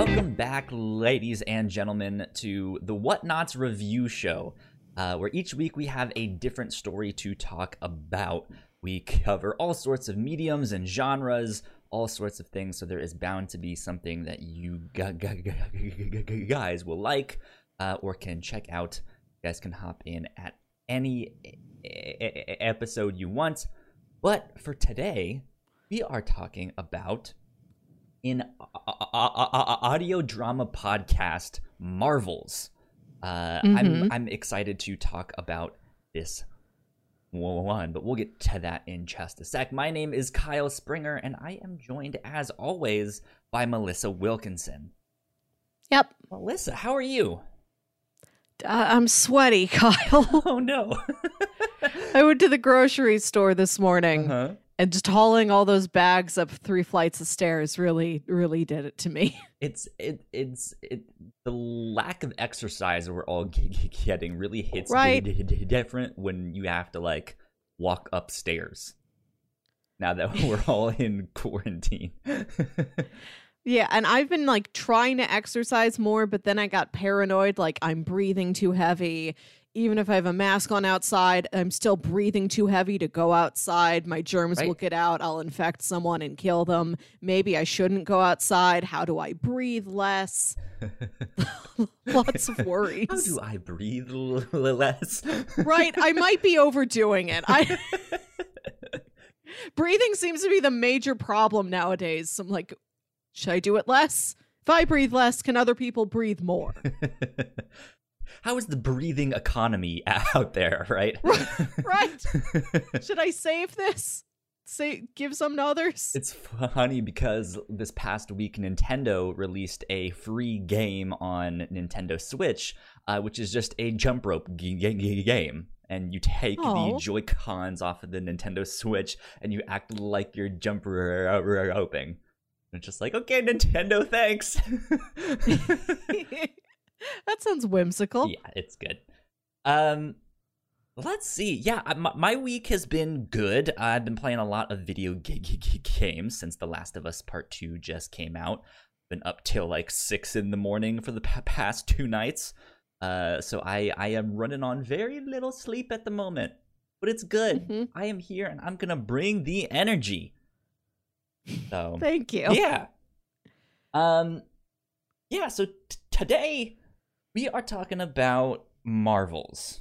Welcome back, ladies and gentlemen, to the Whatnauts review show, uh, where each week we have a different story to talk about. We cover all sorts of mediums and genres, all sorts of things, so there is bound to be something that you gu- gu- gu- gu- guys will like uh, or can check out. You guys can hop in at any episode you want. But for today, we are talking about in audio drama podcast Marvels. Uh, I'm I'm excited to talk about this one, but we'll get to that in just a sec. My name is Kyle Springer, and I am joined as always by Melissa Wilkinson. Yep. Melissa, how are you? Uh, I'm sweaty, Kyle. Oh no. I went to the grocery store this morning uh-huh. And just hauling all those bags up three flights of stairs really, really did it to me. It's it it's it the lack of exercise we're all getting really hits Right. di- di- different when you have to like walk upstairs. Now that we're all in quarantine. Yeah, and I've been like trying to exercise more, but then I got paranoid like I'm breathing too heavy. Even if I have a mask on outside, I'm still breathing too heavy to go outside. My germs will get out. I'll infect someone and kill them. Maybe I shouldn't go outside. How do I breathe less? Lots of worries. How do I breathe l- less? right i might be overdoing it i breathing seems to be the major problem nowadays so i'm like should i do it less if i breathe less can other people breathe more How is the breathing economy out there, right? right should i save this say give some to others It's funny because this past week Nintendo released a free game on Nintendo Switch, uh, which is just a jump rope g- g- g- game. And you take the Joy Cons off of the Nintendo Switch and you act like you're jump ro- ro- roping. And it's just like, okay, Nintendo, thanks. that sounds whimsical yeah, it's good. Um, let's see. Yeah, my, my week has been good. I've been playing a lot of video g- g- g- games since The Last of Us Part Two just came out. Been up till like six in the morning for the pa- past two nights. Uh, so I I am running on very little sleep at the moment, but it's good. Mhm. I am here and I'm gonna bring the energy. So thank you yeah. Um. Yeah. So t- today we are talking about Marvels,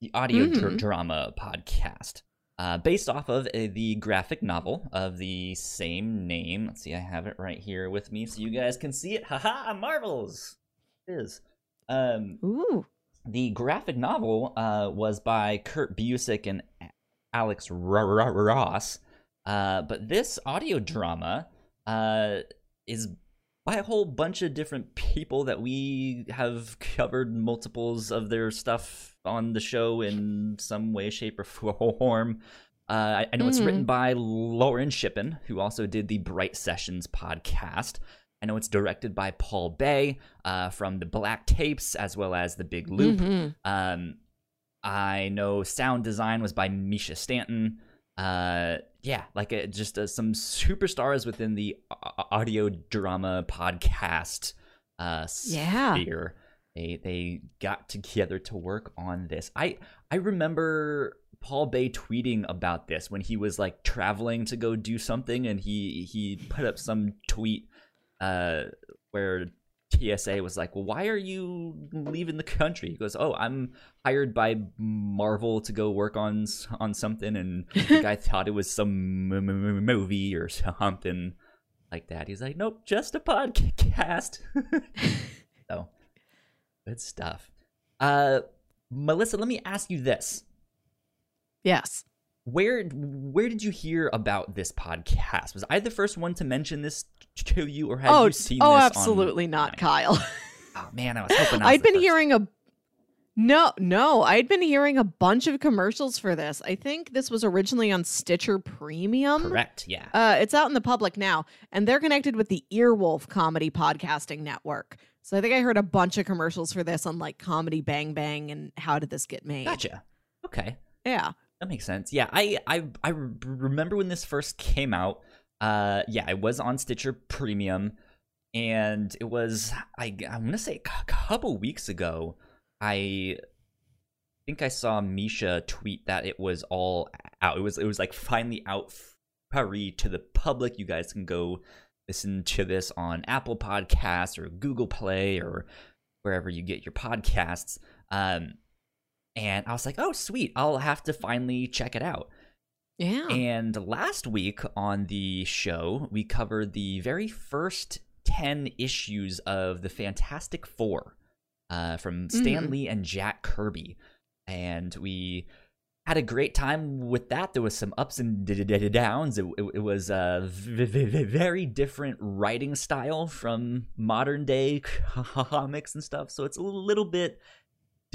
the audio dr- Mhm. drama podcast, uh, based off of uh, the graphic novel of the same name. Let's see, I have it right here with me, so you guys can see it. Haha! Marvels it is. Um, ooh the graphic novel uh, was by Kurt Busiek and Alex Ross, uh, but this audio drama uh, is by a whole bunch of different people that we have covered multiples of their stuff on the show in some way, shape, or form. Uh, I, I know it's Mhm. written by Lauren Shippen, who also did the Bright Sessions podcast. I know it's directed by Paul Bae uh, from the Black Tapes as well as the Big Loop. Mhm. Um, I know sound design was by Misha Stanton. Uh, yeah, like uh, just uh, some superstars within the au- audio drama podcast uh, Yeah. sphere. They they got together to work on this. I I remember Paul Bae tweeting about this when he was like traveling to go do something, and he he put up some tweet uh, where TSA was like, "Well, why are you leaving the country?" He goes, "Oh, I'm hired by Marvel to go work on on something," and the guy thought it was some movie or something like that. He's like, "Nope, just a podcast." so, good stuff. Uh, Melissa, let me ask you this: yes where where did you hear about this podcast? Was I the first one to mention this to you, or had oh you seen oh absolutely not kyle Oh man, I was hoping. I the been hearing a no, no. I'd been hearing a bunch of commercials for this. I think this was originally on Stitcher Premium. Correct. Yeah. Uh, it's out in the public now, and they're connected with the Earwolf Comedy Podcasting Network. So I think I heard a bunch of commercials for this on like Comedy Bang Bang and How Did This Get Made? Gotcha. Okay. Yeah. That makes sense. Yeah, I I I remember when this first came out. Uh, yeah, it was on Stitcher Premium, and it was I I'm gonna say a couple weeks ago. I think I saw Misha tweet that it was all out. It was it was like finally out free to the public. You guys can go listen to this on Apple Podcasts or Google Play or wherever you get your podcasts. Um, and I was like, oh, sweet. I'll have to finally check it out. Yeah. And last week on the show, we covered the very first 10 issues of the Fantastic Four uh, from Stan Mhm. Lee and Jack Kirby. And we had a great time with that. There was some ups and downs. It, it, it was a v- v- very different writing style from modern day comics and stuff. So it's a little bit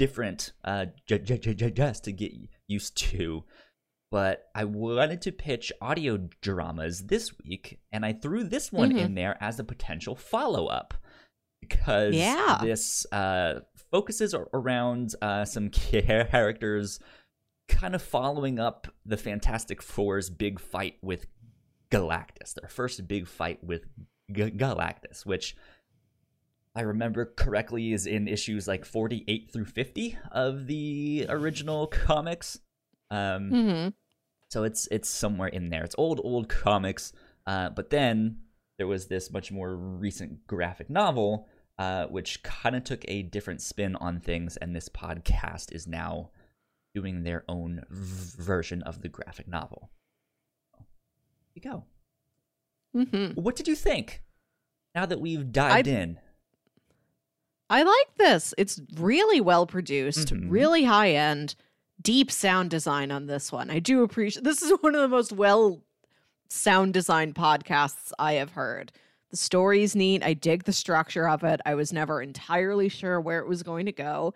different uh, j- j- j- just to get used to. But I wanted to pitch audio dramas this week, and I threw this one Mhm. in there as a potential follow up because Yeah. this uh, focuses around uh, some characters kind of following up the Fantastic Four's big fight with Galactus, their first big fight with G- Galactus, which I remember correctly is in issues like 48 through 50 of the original comics. Um, hmm so it's it's somewhere in there. It's old old comics, uh, but then there was this much more recent graphic novel, uh, which kind of took a different spin on things, and this podcast is now doing their own v- version of the graphic novel. There you go. hmm What did you think? Now that we've dived in, I like this. It's really well produced, Mhm. really high end, deep sound design on this one. I do appreciate this is one of the most well sound design podcasts I have heard. The story's neat. I dig the structure of it. I was never entirely sure where it was going to go.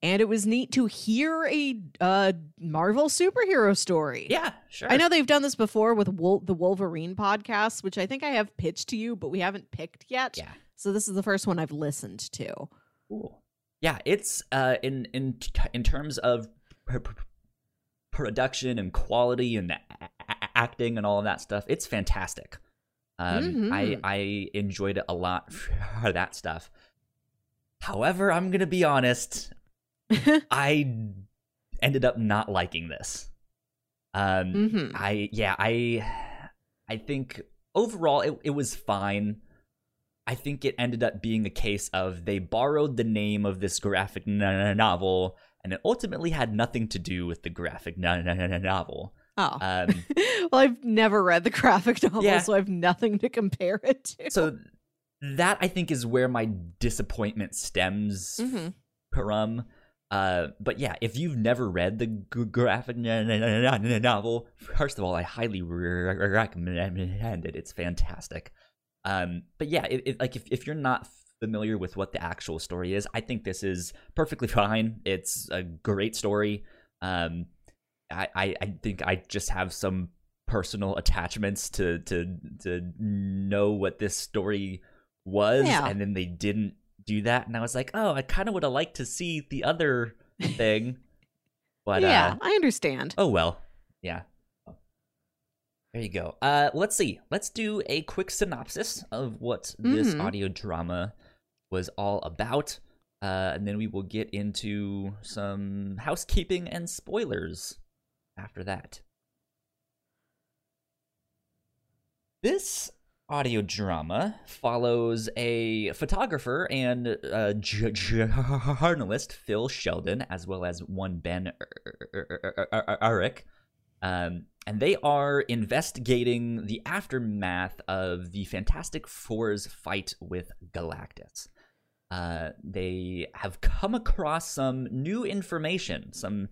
And it was neat to hear a uh, Marvel superhero story. yeah, sure. I know they've done this before with Wol- the Wolverine podcast, which I think I have pitched to you, but we haven't picked yet. Yeah. So this is the first one I've listened to. Cool. Yeah, it's uh in in in terms of pr- pr- production and quality and a- a- acting and all of that stuff. It's fantastic. Um, I Mhm. I enjoyed it a lot for that stuff. However, I'm gonna be honest. I ended up not liking this. Um, hmm I yeah, I I think overall it, it was fine. I think it ended up being a case of they borrowed the name of this graphic novel and it ultimately had nothing to do with the graphic novel. Oh. Um, well, I've never read the graphic novel, Yeah. so I have nothing to compare it to. so that I think is where my disappointment stems Mhm. from. Uh, but yeah, if you've never read the g- graphic novel, first of all, I highly re- recommend it. It's fantastic. Um, but yeah, it, it, like if, if you're not familiar with what the actual story is, I think this is perfectly fine. It's a great story. Um, I, I, I think I just have some personal attachments to to to know what this story was, Yeah. and then they didn't do that, and I was like, oh, I kind of would have liked to see the other thing, but yeah, uh, I understand. oh well, yeah. There you go. Uh, let's see. Let's do a quick synopsis of what this Mhm. audio drama was all about, uh, and then we will get into some housekeeping and spoilers after that. This audio drama follows a photographer and uh, j- journalist, Phil Sheldon, as well as one Ben Urich. Um, and they are investigating the aftermath of the Fantastic Four's fight with Galactus. Uh, they have come across some new information, some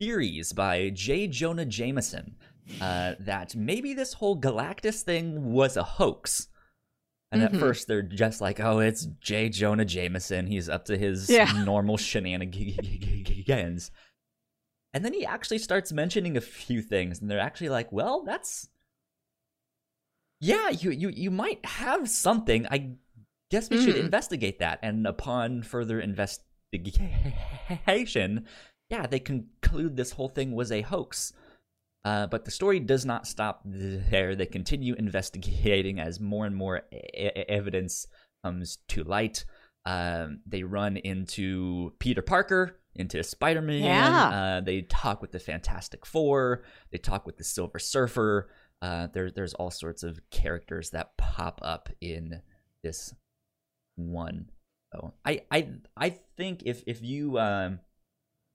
theories by J. Jonah Jameson uh, that maybe this whole Galactus thing was a hoax. And at Mhm. first, they're just like, "Oh, it's J. Jonah Jameson. He's up to his Yeah. normal shenanigans." And then he actually starts mentioning a few things, and they're actually like, "Well, that's yeah, you you you might have something. I guess we should Mhm. investigate that." And upon further investigation, yeah, they conclude this whole thing was a hoax. Uh, but the story does not stop there. They continue investigating as more and more e- evidence comes to light. Um, they run into Peter Parker, into Spider Man. Yeah. Uh, they talk with the Fantastic Four. They talk with the Silver Surfer. Uh, there, there's all sorts of characters that pop up in this one. So I, I, I think if if you um,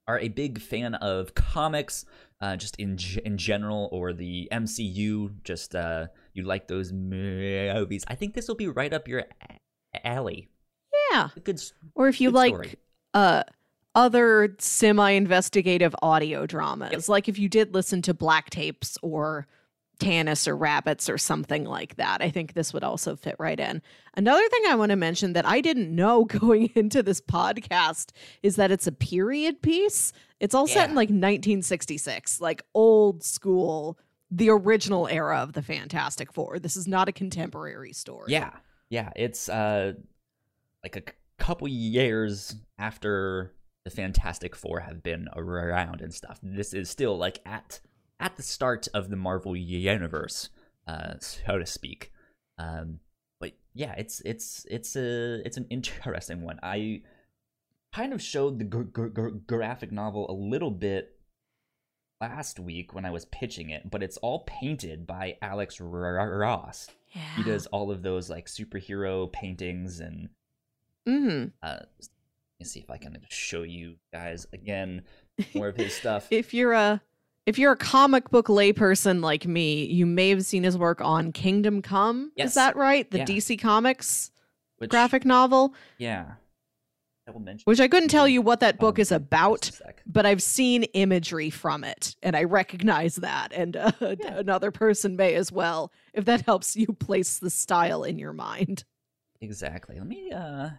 are a big fan of comics, uh, just in in general, or the MCU, just uh, you like those movies, I think this will be right up your alley. Yeah. Good, Or if you like story. uh other semi-investigative audio dramas, like if you did listen to Black Tapes or Tanis or Rabbits or something like that, I think this would also fit right in. Another thing I want to mention that I didn't know going into this podcast is that it's a period piece. It's all set in like 1966, like old school, the original era of the Fantastic Four. This is not a contemporary story. yeah, yeah. It's uh, like a couple years after the Fantastic Four have been around and stuff. This is still like at at the start of the Marvel universe, uh, so to speak. Um, but yeah, it's it's it's a it's an interesting one. I kind of showed the gr- gr- gr- graphic novel a little bit last week when I was pitching it, but it's all painted by Alex Ross. Yeah. He does all of those like superhero paintings and Mhm. uh me see if I can show you guys again more of his stuff. if you're a if you're a comic book layperson like me, you may have seen his work on Kingdom Come. Yes. Is that right? The Yeah. DC Comics Which, graphic novel, Yeah. I will mention which I couldn't tell you what that book um, is about, just a sec. but I've seen imagery from it and I recognize that. And uh, Yeah. another person may as well, if that helps you place the style in your mind. Exactly. Let me uh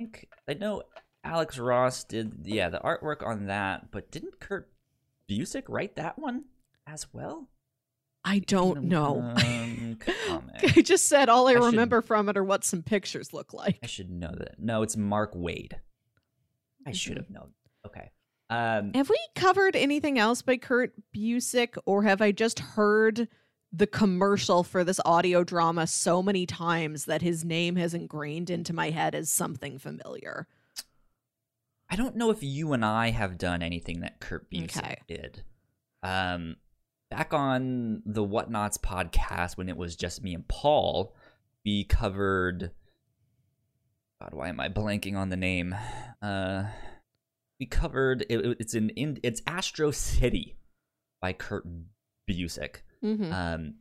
think I know Alex Ross did yeah, the artwork on that, but didn't Kurt Busiek write that one as well? I don't know. Um. I just said all I, I should- remember from it are what some pictures look like. I should know that. No, it's Mark Waid. I should have known. Okay. Um Have we covered anything else by Kurt Busiek, or have I just heard the commercial for this audio drama so many times that his name has ingrained into my head as something familiar? I don't know if you and I have done anything that Kurt Busiek Okay. did. Um, back on the Whatnauts podcast when it was just me and Paul, we covered. God, why am I blanking on the name? Uh, we covered it, it- it's in, in it's Astro City by Kurt Busiek. Mm-hmm. Um,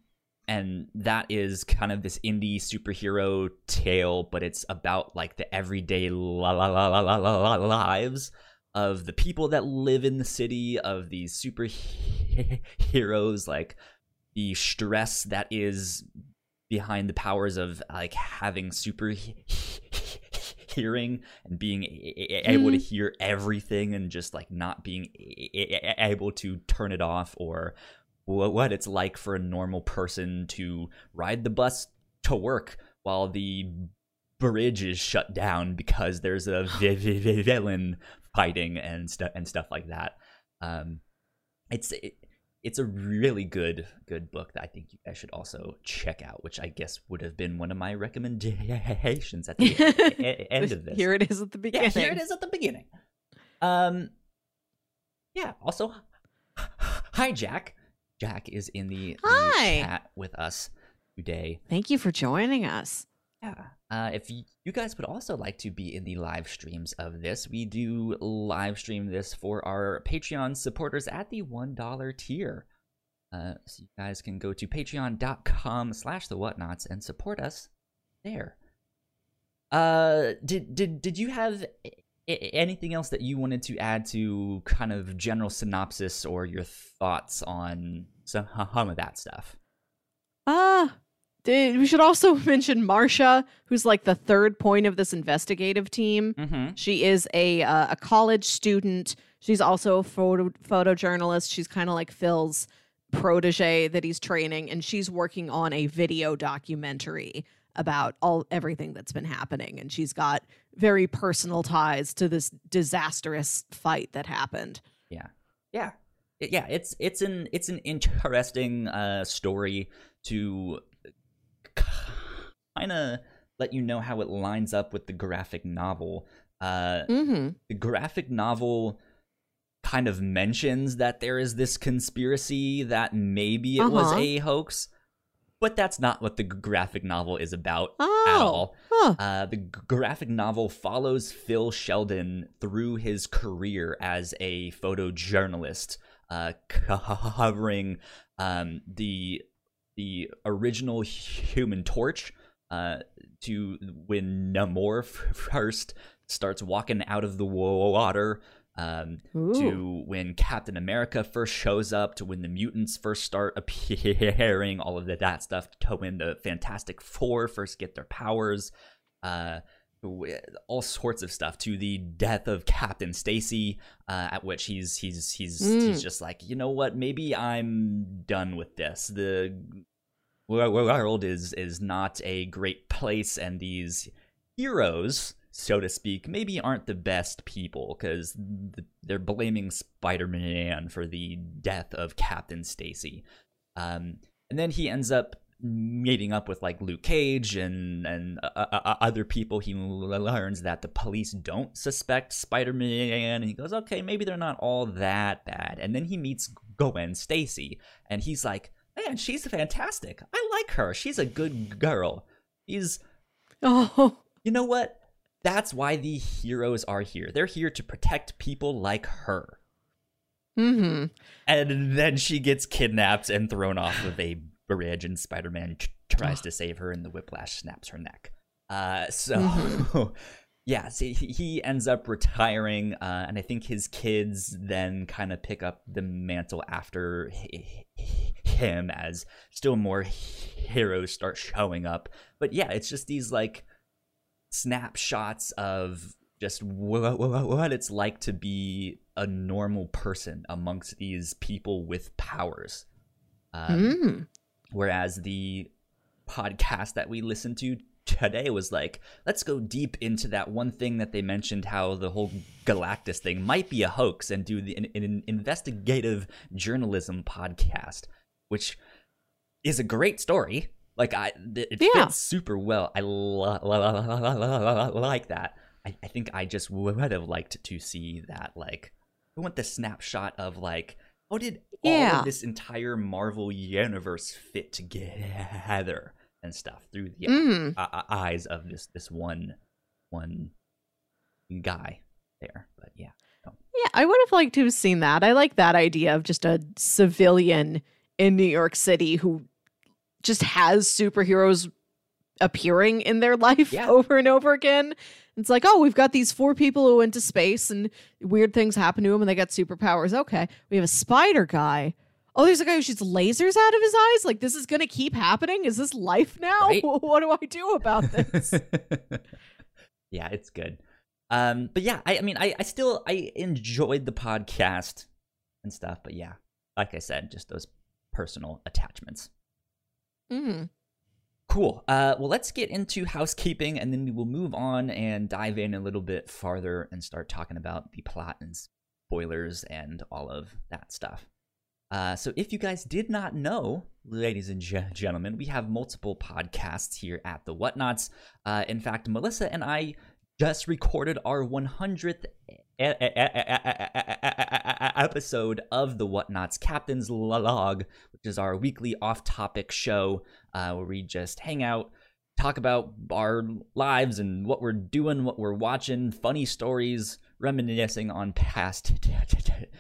and that is kind of this indie superhero tale, but it's about like the everyday la la la la la la lives of the people that live in the city, of these superheroes, like the stress that is behind the powers of like having super hearing and being able to hear everything and just like not being able to turn it off or what it's like for a normal person to ride the bus to work while the bridge is shut down because there's a vi- vi- vi- villain fighting and stuff and stuff like that. Um, it's it, it's a really good good book that I think you guys should also check out, which I guess would have been one of my recommendations at the end of this. Here it is at the beginning. Yeah, here it is at the beginning. Um, yeah. Also, hi Jack. Jack is in the, the chat with us today. Thank you for joining us. Yeah. Uh, if you, you guys would also like to be in the live streams of this, we do live stream this for our Patreon supporters at the $1 tier. Uh, so you guys can go to patreon.com slash the whatnauts and support us there. Uh, did, did, did you have anything else that you wanted to add to kind of general synopsis or your thoughts on some of that stuff? Ah, did- we should also mention Marcia, who's like the third point of this investigative team. Mm-hmm. She is a uh, a college student. She's also a photo photojournalist. She's kind of like Phil's protege that he's training, and she's working on a video documentary about all everything that's been happening. And she's got very personal ties to this disastrous fight that happened. Yeah, yeah, yeah. It's it's an it's an interesting uh, story to kind of let you know how it lines up with the graphic novel. Uh, Mm-hmm. the graphic novel kind of mentions that there is this conspiracy that maybe it was Uh-huh. a hoax, but that's not what the graphic novel is about Oh. at all. Huh. Uh, the graphic novel follows Phil Sheldon through his career as a photojournalist, uh, covering um, the the original Human Torch uh, to when Namor f- first starts walking out of the water. Um, to when Captain America first shows up, to when the mutants first start appearing, all of that, that stuff, to when the Fantastic Four first get their powers, uh, all sorts of stuff. To the death of Captain Stacy, uh, at which he's he's he's he's Mm. just like, you know what? Maybe I'm done with this. The world is is not a great place, and these heroes so to speak, maybe aren't the best people because th- they're blaming Spider-Man for the death of Captain Stacy. Um, and then he ends up meeting up with like Luke Cage and and uh, uh, uh, other people. He learns that the police don't suspect Spider-Man, and he goes, "Okay, maybe they're not all that bad." And then he meets Gwen Stacy, and he's like, "Man, she's fantastic. I like her. She's a good girl." He's Oh. you know what? That's why the heroes are here. They're here to protect people like her. Mm-hmm. And then she gets kidnapped and thrown off of a bridge, and Spider Man t- tries to save her, and the whiplash snaps her neck. Uh, so, yeah, so he, he ends up retiring, uh, and I think his kids then kind of pick up the mantle after him as still more heroes start showing up. But yeah, it's just these like snapshots of just wh- wh- what it's like to be a normal person amongst these people with powers. Um, Mm. Whereas the podcast that we listened to today was like, let's go deep into that one thing that they mentioned how the whole Galactus thing might be a hoax and do the, an, an investigative journalism podcast, which is a great story. Like I, it Yeah. fits super well. I lo- lo- lo- like that. I, I think I just would have liked to see that. Like, I want the snapshot of like, how did all of this entire Marvel universe fit together and stuff through the Mm. uh, uh, eyes of this this one one guy there. But yeah, Yeah, I would have liked to have seen that. I like that idea of just a civilian in New York City who just has superheroes appearing in their life Yeah. over and over again. It's like, oh, we've got these four people who went to space and weird things happen to them and they got superpowers. Okay. We have a spider guy. Oh, there's a guy who shoots lasers out of his eyes. Like, this is going to keep happening. Is this life now? Right. What do I do about this? yeah, it's good. Um, but yeah, I, I mean, I, I still I enjoyed the podcast and stuff. But yeah, like I said, just those personal attachments. Mm. Cool. Uh, well, let's get into housekeeping, and then we will move on and dive in a little bit farther and start talking about the plot and spoilers and all of that stuff. Uh, so, if you guys did not know, ladies and ge- gentlemen, we have multiple podcasts here at the Whatnauts. Uh, in fact, Melissa and I just recorded our 100th e- e- e- e- e- episode of the Whatnauts Captain's Log, which is our weekly off-topic show uh, where we just hang out, talk about our lives and what we're doing, what we're watching, funny stories, reminiscing on past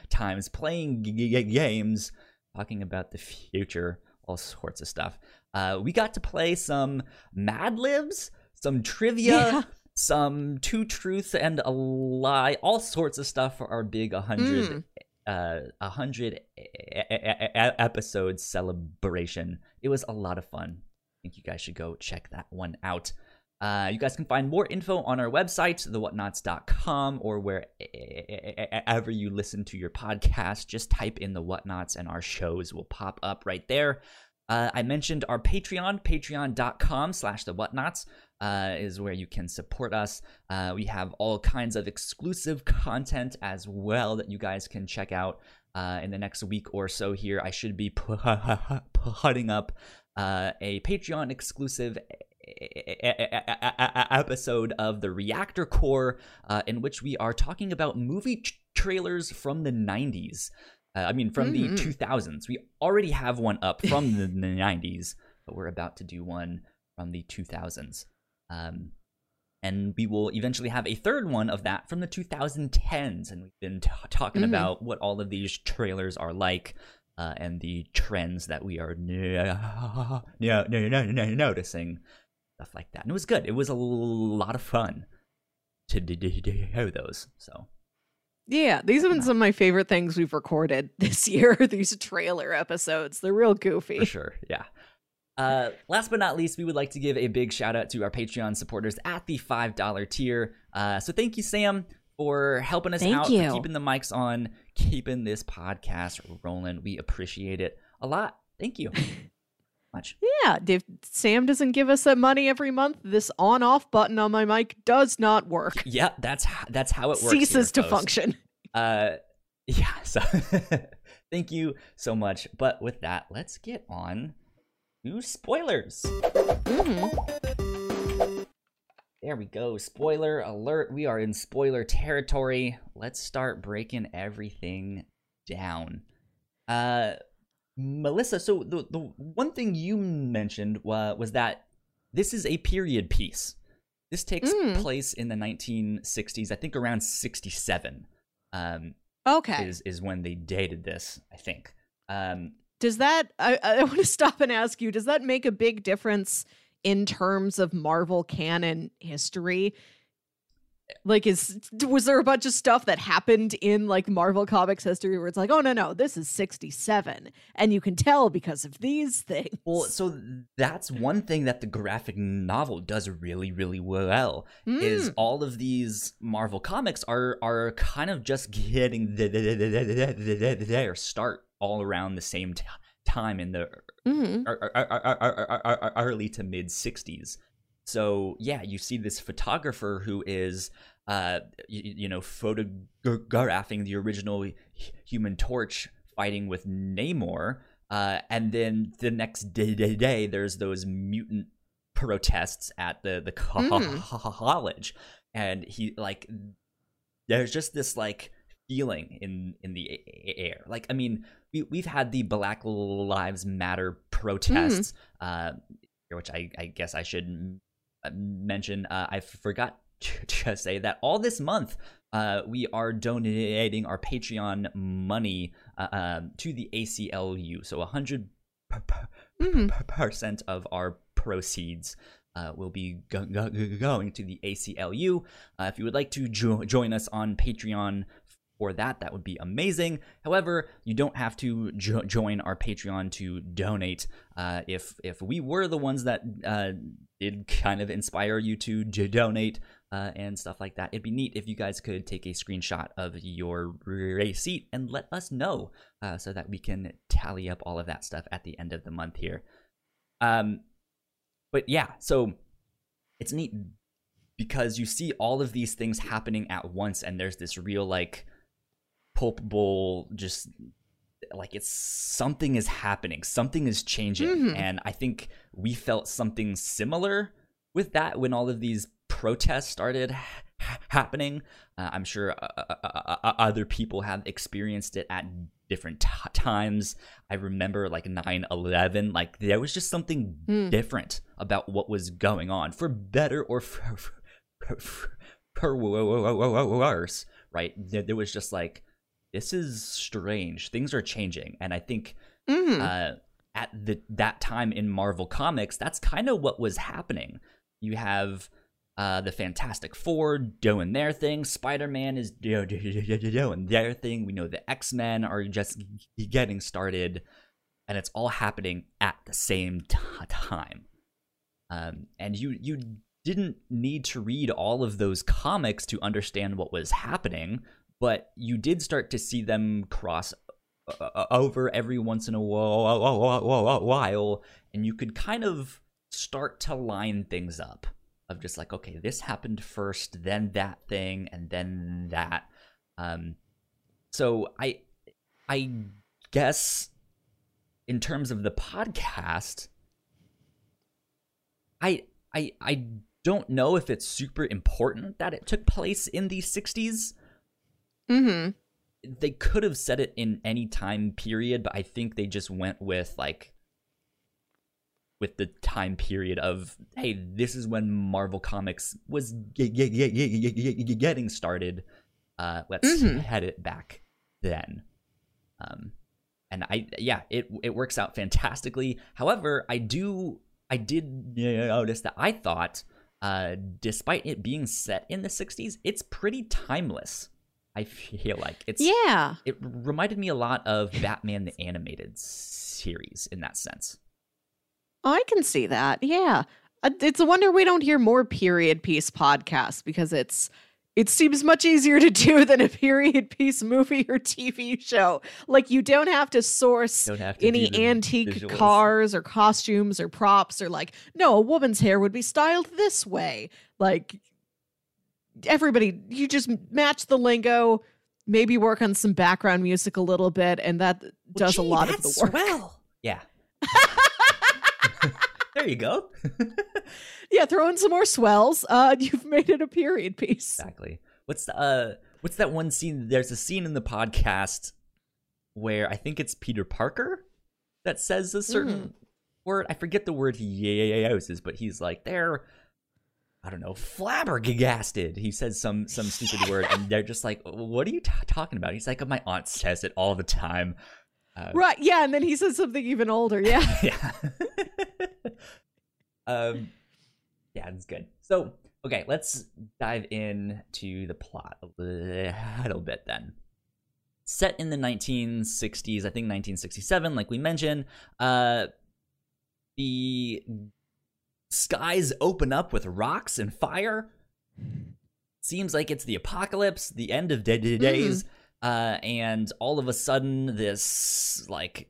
times, playing games, talking about the future, all sorts of stuff. Uh, we got to play some Mad Libs, some trivia, Yeah. Some two truths and a lie, all sorts of stuff for our big 100 Mm. uh, a 100 e- e- e- episode celebration. It was a lot of fun. I think you guys should go check that one out. Uh, you guys can find more info on our website, thewhatnauts.com, or wherever you listen to your podcast. Just type in the whatnauts, and our shows will pop up right there. Uh, I mentioned our Patreon, patreon.com slash the whatnauts uh, is where you can support us. Uh, we have all kinds of exclusive content as well that you guys can check out uh, in the next week or so here. I should be putting up uh, a Patreon exclusive episode of the Reactor Core, uh, in which we are talking about movie t- trailers from the 90s. Uh, I mean, from Mhm. the 2000s. We already have one up from the 90s, but we're about to do one from the 2000s. Um, and we will eventually have a third one of that from the 2010s. And we've been t- talking Mhm. about what all of these trailers are like uh, and the trends that we are no, no, no, no, no, noticing, stuff like that. And it was good. It was a lot of fun to do those. So Yeah, these have been some of my favorite things we've recorded this year. These trailer episodes. They're real goofy. for sure, yeah. Uh, last but not least, we would like to give a big shout out to our Patreon supporters at the five dollar tier. Uh, so thank you, Sam, for helping us Thank out, you. for keeping the mics on, keeping this podcast rolling. We appreciate it a lot. Thank you much. Yeah, if Sam doesn't give us that money every month, this on-off button on my mic does not work. Yeah, that's that's how it works. here, Ceases to folks. function. Uh, yeah. So thank you so much. But with that, let's get on to spoilers. Mhm. There we go. Spoiler alert. We are in spoiler territory. Let's start breaking everything down. Uh Melissa, so the the one thing you mentioned wa- was that this is a period piece. This takes Mm. place in the 1960s, I think around 67. Um Okay. is is when they dated this, I think. Um Does that I, I want to stop and ask you, does that make a big difference in terms of Marvel canon history? Like is was there a bunch of stuff that happened in like Marvel Comics history where it's like, "Oh no, no, this is 67." And you can tell because of these things. Well, so that's one thing that the graphic novel does really, really well. Is Mm. all of these Marvel comics are are kind of just getting their start all around the same t- time in the Mhm. er- er- er- early to mid 60s. So yeah, you see this photographer who is, uh, you, you know, photographing the original Human Torch fighting with Namor, uh, and then the next day, day, day, there's those mutant protests at the the Mm. college, and he like, there's just this like feeling in in the air. Like, I mean, we we've had the Black Lives Matter protests, uh, which I I guess I should uh, mention. Uh, I forgot to say that all this month. Uh, we are donating our Patreon money uh, um, to the ACLU. So a hundred Mhm. percent of our proceeds uh, will be go- go- going to the ACLU. Uh, if you would like to jo- join us on Patreon for that, that would be amazing. However, you don't have to jo- join our Patreon to donate. Uh, if if we were the ones that uh, did kind of inspire you to j- donate uh, and stuff like that, it'd be neat if you guys could take a screenshot of your receipt and let us know uh, so that we can tally up all of that stuff at the end of the month here. Um, but yeah, so it's neat because you see all of these things happening at once, and there's this real like palpable, just like it's something is happening, something is changing, Mhm. and I think we felt something similar with that when all of these protests started ha- happening. Uh, I'm sure uh, uh, uh, uh, other people have experienced it at different t- times. I remember like 9 11, like there was just something Hmm. different about what was going on, for better or for, for, for, for worse, right? There, there was just like, this is strange. Things are changing. And I think Mhm. uh, at the that time in Marvel Comics, that's kind of what was happening. You have uh, the Fantastic Four doing their thing. Spider Man is do- do- do- do- do- doing their thing. We know the X Men are just getting started, and it's all happening at the same t- time. Um, and you you didn't need to read all of those comics to understand what was happening, but you did start to see them cross uh, over every once in a while, while, and you could kind of start to line things up of just like, okay, this happened first, then that thing, and then that. Um, so I, I guess, in terms of the podcast, I I I don't know if it's super important that it took place in the 60s. Mm-hmm. They could have said it in any time period, but I think they just went with like with the time period of hey, this is when Marvel Comics was g- g- g- getting started. Uh, let's Mhm. head it back then. Um, and I yeah, it it works out fantastically. However, I do I did notice that I thought, uh, despite it being set in the '60s, it's pretty timeless. I feel like it's Yeah. it reminded me a lot of Batman the animated series in that sense. I can see that. Yeah. Uh, It's a wonder we don't hear more period piece podcasts because it's it seems much easier to do than a period piece movie or TV show. Like you don't have to source have to any antique visuals. cars or costumes or props or like no, a woman's hair would be styled this way. Like everybody you just match the lingo, maybe work on some background music a little bit and that does a Gee, lot of the work. Swell. Yeah. there you go. Yeah, throw in some more swells. Uh, you've made it a period piece. Exactly. What's the, uh what's that one scene? There's a scene in the podcast where I think it's Peter Parker that says a certain word. I forget the word he uses, but he's like they're I don't know, flabbergasted. He says some some stupid word, and they're just like, "What are you t- talking about?" He's like, "My aunt says it all the time." Uh, Right, yeah, and then he says something even older. Yeah. yeah. um, yeah, it's good. So, okay, let's dive in to the plot a little bit then. Set in the 1960s, I think 1967, like we mentioned, uh, the skies open up with rocks and fire. Seems like it's the apocalypse, the end of dead days, uh, and all of a sudden, this like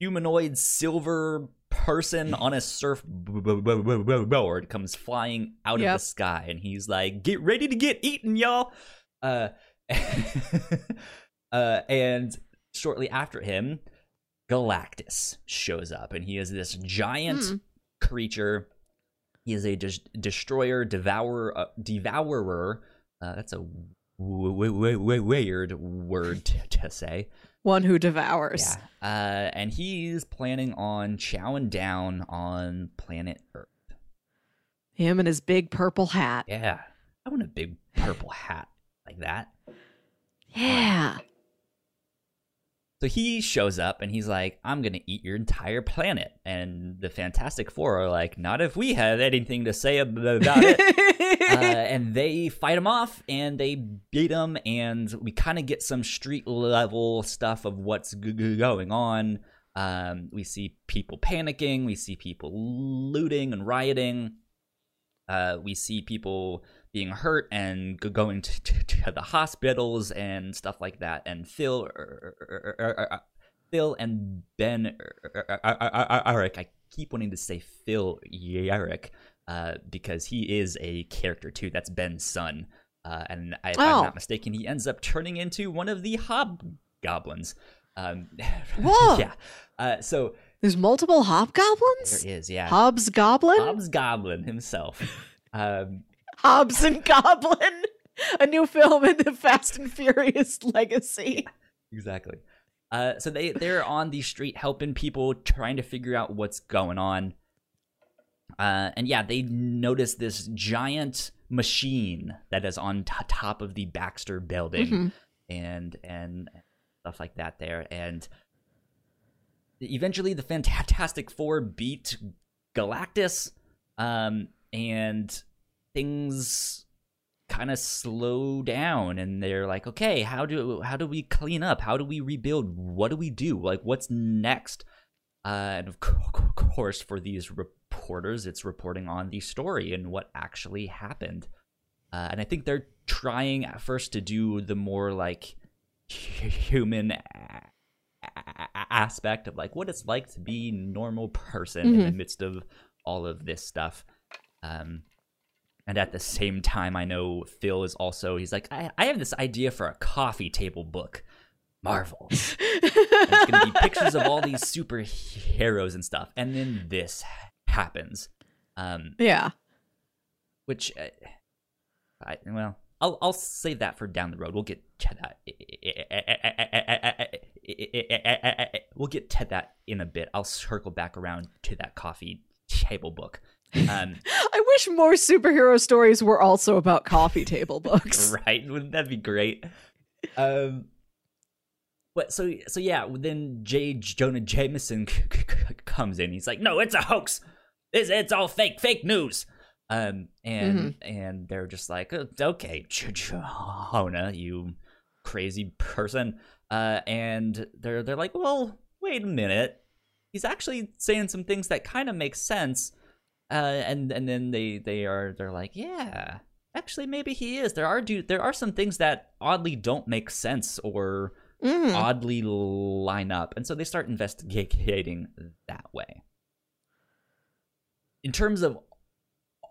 humanoid silver person on a surfboard comes flying out of the sky, and he's like, "Get ready to get eaten, y'all!" Uh, uh, and shortly after him, Galactus shows up, and he is this giant Hmm. creature. He is a des- destroyer, devourer, uh, devourer. Uh, that's a w- w- w- weird word to, to say. One who devours. Yeah. Uh, and he's planning on chowing down on planet Earth. Him and his big purple hat. Yeah. I want a big purple hat like that. Yeah. So he shows up and he's like, I'm going to eat your entire planet. And the Fantastic Four are like, not if we have anything to say about it. uh, and they fight him off and they beat him and we kind of get some street level stuff of what's g- g- going on um, we see people panicking we see people looting and rioting uh, we see people being hurt and g- going to, to, to the hospitals and stuff like that and phil er, er, er, er, er, phil and ben er, er, er, er, er, urich i keep wanting to say phil urich uh, because he is a character too. That's Ben's son, uh, and I, if Oh. I'm not mistaken, he ends up turning into one of the hobgoblins. Um, Whoa. yeah. Uh, so There's multiple hobgoblins? there is, yeah, Hobbs Goblin? Hobbs Goblin himself. Um, Hobbs and Goblin. A new film in the Fast and Furious legacy. exactly. Uh, so they they're on the street helping people, trying to figure out what's going on. Uh, and yeah, they notice this giant machine that is on t- top of the Baxter building, Mhm. and and stuff like that there. And eventually, the Fantastic Four beat Galactus, um, and things kind of slow down and they're like okay how do how do we clean up? How do we rebuild? What do we do? Like what's next? Uh, and of co- co- course for these reporters it's reporting on the story and what actually happened. Uh, and i think they're trying at first to do the more like human aspect of like what it's like to be normal person in the midst of all of this stuff. Um and at the same time, I know Phil is also, he's like, I, I have this idea for a coffee table book. Marvel. It's going to be pictures of all these superheroes and stuff. And then this happens. Um, Yeah. which uh, I well, I'll I'll save that for down the road. We'll get to that. We'll get to that in a bit. I'll circle back around to that coffee table book. Um, I wish more superhero stories were also about coffee table books. right? Wouldn't that be great? Um, but so so yeah. Then J. Jonah Jameson comes in. He's like, "No, it's a hoax. It's it's all fake, fake news." Um, and mm-hmm. and they're just like, "Okay, Jonah, you crazy person." Uh, and they're they're like, "Well, wait a minute. He's actually saying some things that kind of make sense." Uh, and and then they they are they're like, "Yeah, actually maybe he is. There are do there are some things that oddly don't make sense or mm. oddly line up and so they start investigating that way. In terms of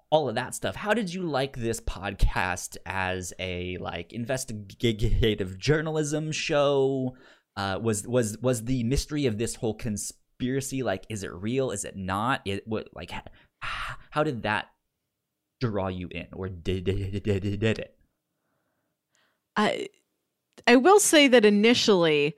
all of that stuff how did you like this podcast as a like investigative journalism show? Uh was was was the mystery of this whole conspiracy like is it real? Is it not? It what like how did that draw you in, or did, did, did, did it? I I will say that initially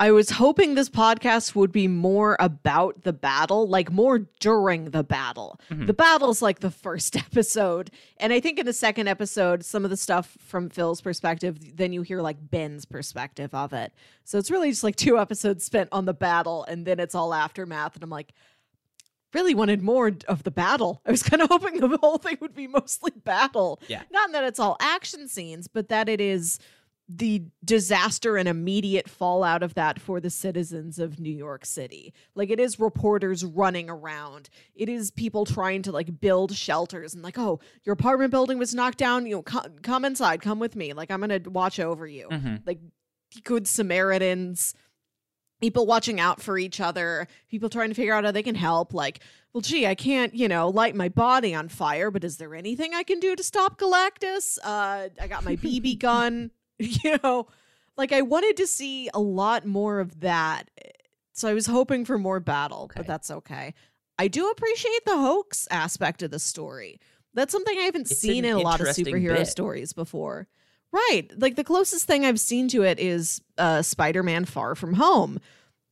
I was hoping this podcast would be more about the battle, like more during the battle. Mm-hmm. The battle's like the first episode. And I think in the second episode, some of the stuff from Phil's perspective, then you hear like Ben's perspective of it. So it's really just like two episodes spent on the battle and then it's all aftermath. And I'm like, really wanted more of the battle. I was kind of hoping the whole thing would be mostly battle. Yeah. Not that it's all action scenes, but that it is the disaster and immediate fallout of that for the citizens of New York City. Like it is reporters running around. It is people trying to like build shelters and like, oh, your apartment building was knocked down. You know, come, come inside, come with me. Like I'm gonna watch over you. Mm-hmm. Like good Samaritans people watching out for each other, people trying to figure out how they can help. Like, well, gee, I can't, you know, light my body on fire, but is there anything I can do to stop Galactus? Uh, I got my BB gun, you know, like I wanted to see a lot more of that. So I was hoping for more battle, okay. but that's okay. I do appreciate the hoax aspect of the story. That's something I haven't it's seen in a lot of superhero bit. stories before. Right. Like the closest thing I've seen to it is uh, Spider Man Far From Home,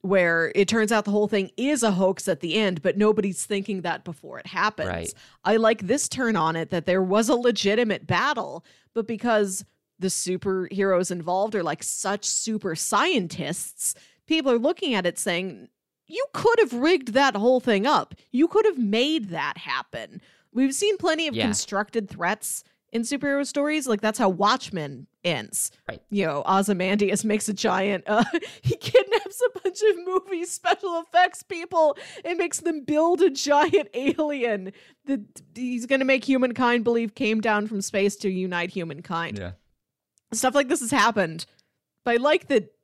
where it turns out the whole thing is a hoax at the end, but nobody's thinking that before it happens. Right. I like this turn on it that there was a legitimate battle, but because the superheroes involved are like such super scientists, people are looking at it saying, you could have rigged that whole thing up. You could have made that happen. We've seen plenty of yeah. constructed threats in superhero stories. Like that's how Watchmen ends. Right. You know, Ozymandias makes a giant. Uh, he kidnaps a bunch of movie special effects people and makes them build a giant alien that he's going to make humankind believe came down from space to unite humankind. Yeah. Stuff like this has happened. But I like that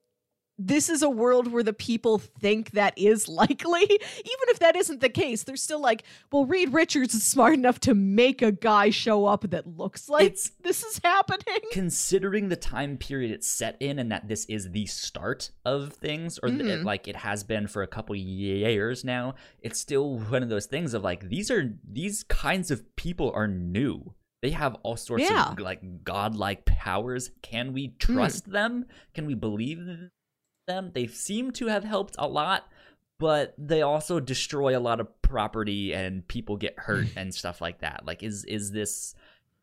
this is a world where the people think that is likely. Even if that isn't the case, they're still like, well, Reed Richards is smart enough to make a guy show up that looks like it's, this is happening. Considering the time period it's set in and that this is the start of things, or mm. the, like it has been for a couple years now, it's still one of those things of like, these are, these kinds of people are new. They have all sorts yeah. of like godlike powers. Can we mm. trust mm. them? Can we believe them. They seem to have helped a lot, but they also destroy a lot of property and people get hurt and stuff like that. Like is is this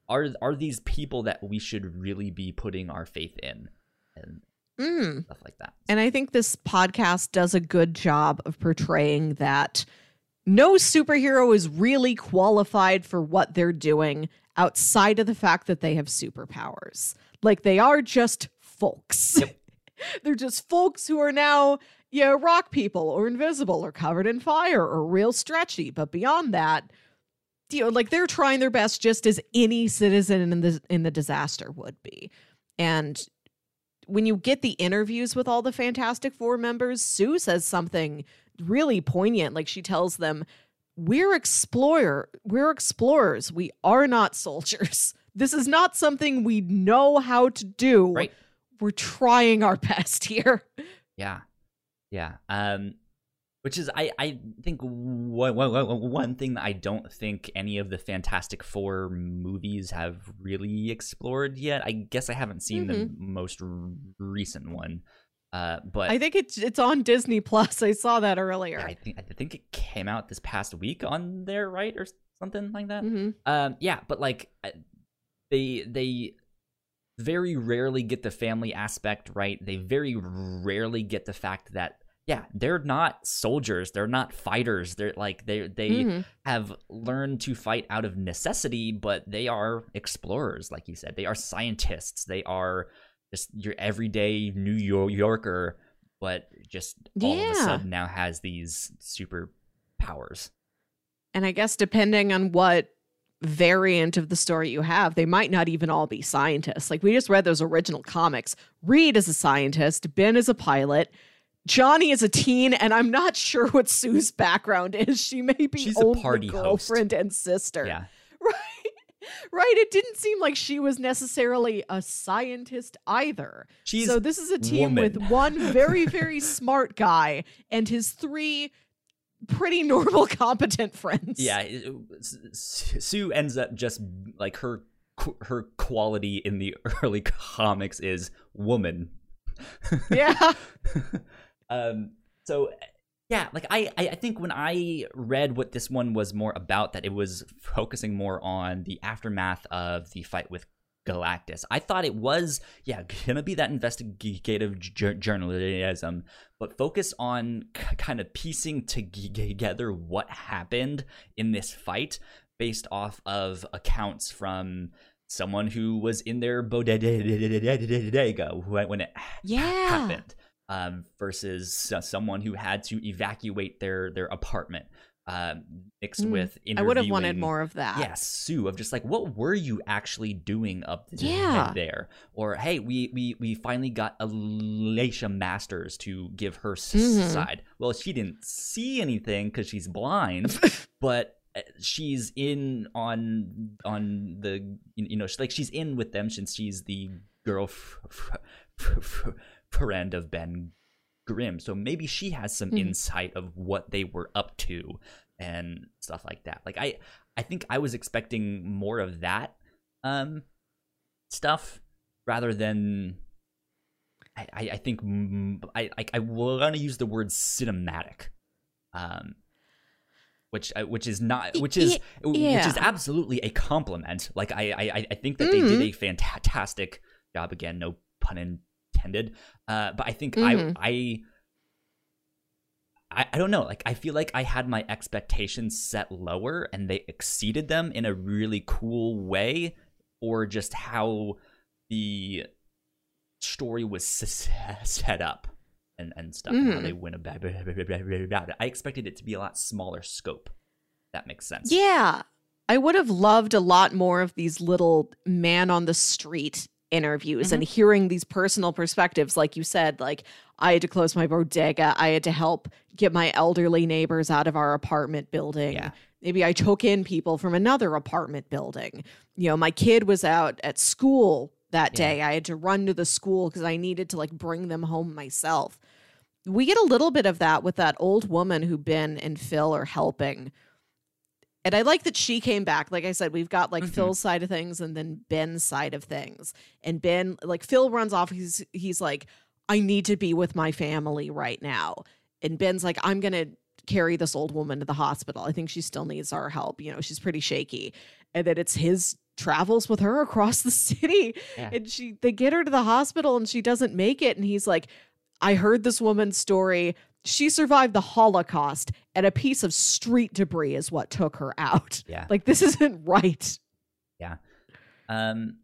are are these people that we should really be putting our faith in and mm. stuff like that. And I think this podcast does a good job of portraying that no superhero is really qualified for what they're doing outside of the fact that they have superpowers. Like they are just folks. Yep. They're just folks who are now, you know, rock people or invisible or covered in fire or real stretchy. But beyond that, you know, like they're trying their best just as any citizen in the in the disaster would be. And when you get the interviews with all the Fantastic Four members, Sue says something really poignant. Like she tells them, "We're explorer, we're explorers. We are not soldiers. This is not something we know how to do. Right we're trying our best here. Yeah. Yeah. Um which is I I think one, one, one thing that I don't think any of the Fantastic Four movies have really explored yet. I guess I haven't seen mm-hmm. the most recent one. Uh, but I think it's it's on Disney Plus. I saw that earlier. I think I think it came out this past week on there, right, or something like that. Mm-hmm. Um, yeah, but like they they very rarely get the family aspect right. They very rarely get the fact that yeah, they're not soldiers. They're not fighters. They're like they they mm-hmm. have learned to fight out of necessity, but they are explorers, like you said. They are scientists. They are just your everyday New Yorker, but just all yeah. of a sudden now has these super powers. And I guess depending on what variant of the story you have, they might not even all be scientists. Like we just read those original comics. Reed is a scientist, Ben is a pilot. Johnny is a teen, and I'm not sure what Sue's background is. She may be She's a party girlfriend host. and sister. Yeah. Right. Right. It didn't seem like she was necessarily a scientist either. She's so this is a team woman. with one very, very smart guy and his three pretty normal, competent friends. Yeah. Sue ends up just like her her quality in the early comics is woman. Yeah. Um, so yeah, like I, I think when I read what this one was more about, that it was focusing more on the aftermath of the fight with Galactus. I thought it was, yeah, gonna be that investigative j- journalism, but focus on k- kind of piecing together what happened in this fight based off of accounts from someone who was in their bodega when it yeah. happened um, versus someone who had to evacuate their their apartment. Uh, mixed mm. with I would have wanted more of that. Yes, yeah, Sue of just like what were you actually doing up yeah. there? Or hey, we we we finally got Alicia Masters to give her mm-hmm. side. Well, she didn't see anything because she's blind, but uh, she's in on on the you know like she's in with them since she's the girl friend of Ben Grimm. So maybe she has some mm-hmm. insight of what they were up to and stuff like that. Like I I think I was expecting more of that um stuff rather than I, I, think I I, I want to use the word cinematic, um, which uh, which is not which is yeah. which is absolutely a compliment. Like I I, I think that mm-hmm. they did mm-hmm. a fantastic job. Again, no pun intended. Uh, but I think mm-hmm. I, I I don't know. Like I feel like I had my expectations set lower and they exceeded them in a really cool way, or just how the story was set up and, and stuff mm-hmm. and how mm-hmm. they went about it. I expected it to be a lot smaller scope. That makes sense. Yeah. I would have loved a lot more of these little man on the street interviews mm-hmm. and hearing these personal perspectives like you said like i had to close my bodega i had to help get my elderly neighbors out of our apartment building yeah. maybe i took in people from another apartment building you know my kid was out at school that yeah. day i had to run to the school because i needed to like bring them home myself we get a little bit of that with that old woman who ben and phil are helping and I like that she came back. Like I said, we've got like mm-hmm. Phil's side of things and then Ben's side of things. And Ben, like Phil runs off. He's he's like, I need to be with my family right now. And Ben's like, I'm gonna carry this old woman to the hospital. I think she still needs our help. You know, she's pretty shaky. And then it's his travels with her across the city. Yeah. And she they get her to the hospital and she doesn't make it. And he's like, I heard this woman's story she survived the Holocaust, and a piece of street debris is what took her out. Yeah. Like this isn't right. Yeah. Um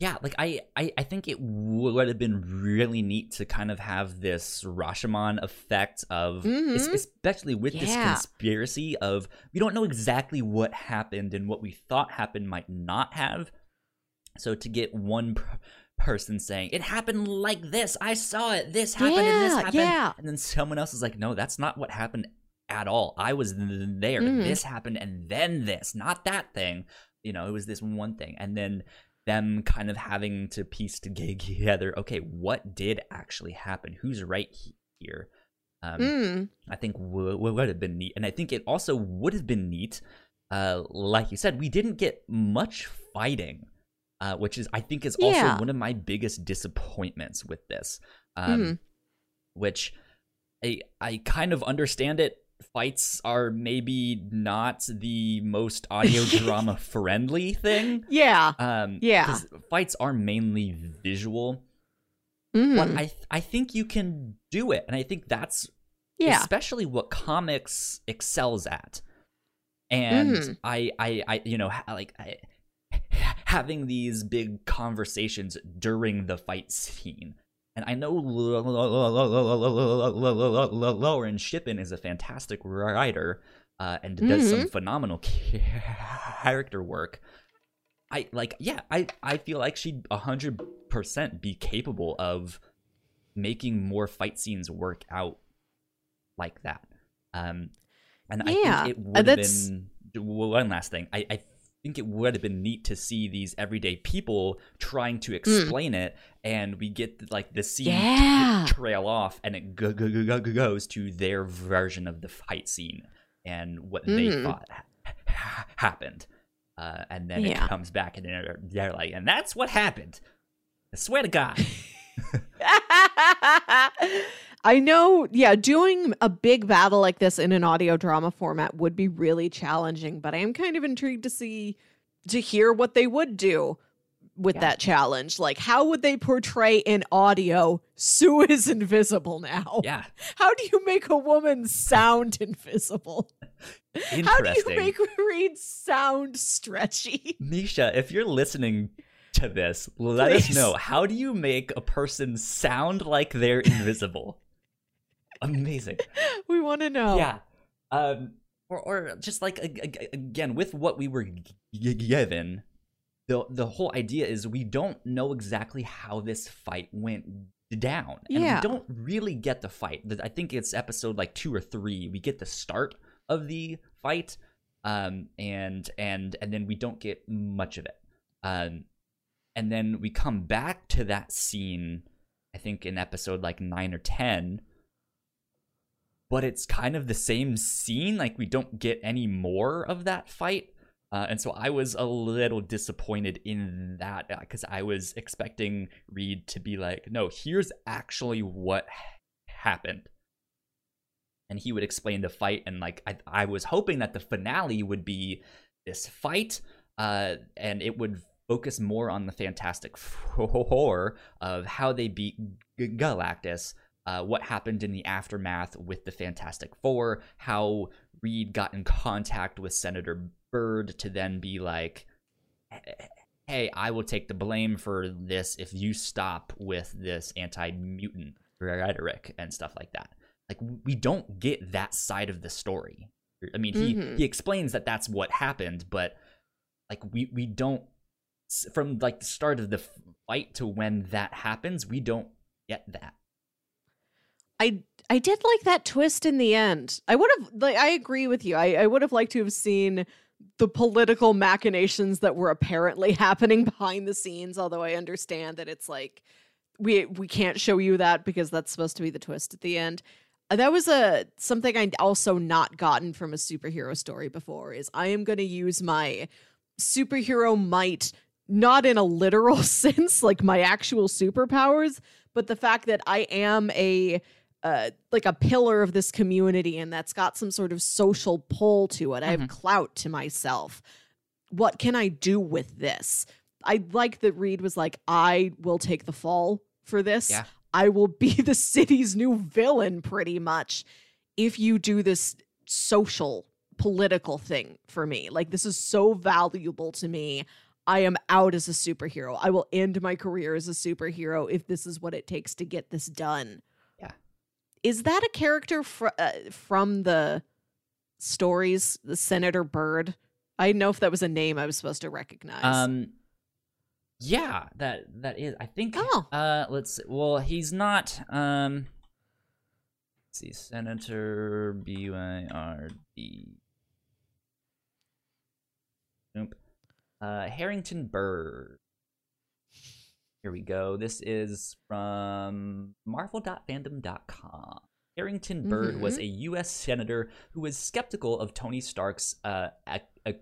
yeah, like I, I, I think it would have been really neat to kind of have this Rashomon effect of, mm-hmm. especially with yeah. this conspiracy of we don't know exactly what happened and what we thought happened might not have. So to get one person saying it happened like this. I saw it. This happened yeah, and this happened. yeah. and then someone else is like no that's not what happened at all. I was there. Mm-hmm. this happened and then this not that thing. You know it was this one thing. And then them kind of having to piece together okay what did actually happen? Who's right here? Um, Mm. I think w- w- would have been neat, and I think it also would have been neat. Uh, like you said, we didn't get much fighting, uh, which is I think is also Yeah. one of my biggest disappointments with this. Um, Mhm. Which I I kind of understand it. Fights are maybe not the most audio drama friendly thing. Yeah. Um, Yeah. fights are mainly visual, Mhm. but I I think you can do it, and I think that's yeah. especially what comics excels at. And Mhm. I, I, I, you know, like I, having these big conversations during the fight scene. And I know Lauren Shippen is a fantastic writer uh, and does some phenomenal character work. I like, yeah, I, I feel like she'd hundred percent be capable of making more fight scenes work out like that. Um, and I Yeah, think it uh, would have been one last thing. I, I think it would have been neat to see these everyday people trying to explain it, and we get like the scene Hmm. Yeah. trail off, and it go, go, go, go, goes to their version of the fight scene and what they Mhm. thought ha- happened. Uh, and then Yeah. it comes back, and they're, they're like, and that's what happened. I swear to God. I know, yeah, doing a big battle like this in an audio drama format would be really challenging, but I am kind of intrigued to see to hear what they would do with Yeah. that challenge. Like how would they portray in audio Sue is invisible now? Yeah, How do you make a woman sound invisible? How do you make Reed sound stretchy? Misha, if you're listening to this, let us know. How do you make a person sound like they're invisible? Amazing. We want to know. Yeah. Um, or, or just like ag- ag- again with what we were given, the the whole idea is we don't know exactly how this fight went down, and Yeah. we don't really get the fight. I think it's episode like two or three. We get the start of the fight, um, and and and then we don't get much of it. Um, and then we come back to that scene. I think in episode like nine or ten but it's kind of the same scene. Like we don't get any more of that fight. Uh, and so I was a little disappointed in that because I was expecting Reed to be like, no, here's actually what happened. And he would explain the fight. And like, I, I was hoping that the finale would be this fight uh, and it would focus more on the Fantastic Four of how they beat Galactus uh, what happened in the aftermath with the Fantastic Four, how Reed got in contact with Senator Byrd to then be like, hey, I will take the blame for this if you stop with this anti mutant rhetoric and stuff like that. Like, we don't get that side of the story. I mean, he, Mhm. he explains that that's what happened, but like, we, we don't, from like the start of the fight to when that happens, we don't get that. I I did like that twist in the end. I would have like I agree with you. I, I would have liked to have seen the political machinations that were apparently happening behind the scenes, although I understand that it's like we we can't show you that because that's supposed to be the twist at the end. Uh, That was a something I'd also not gotten from a superhero story before is I am going to use my superhero might not in a literal sense like my actual superpowers, but the fact that I am a uh, like a pillar of this community and that's got some sort of social pull to it. I have clout to myself. What can I do with this? I like that Reed was like, I will take the fall for this. Yeah. I will be the city's new villain pretty much if you do this social political thing for me. Like this is so valuable to me. I am out as a superhero. I will end my career as a superhero if this is what it takes to get this done. Is that a character fr- uh, from the stories, the Senator Byrd? I didn't know if that was a name I was supposed to recognize. Um, yeah, that that is. I think. Oh. Uh, let's. see. Well, he's not. Um. Let's see, Senator B Y R D. Nope. Uh, Harrington Byrd. Here we go. This is from Marvel.fandom.com. Harrington Byrd was Mhm. a U.S. senator who was skeptical of Tony Stark's uh, ac- ac-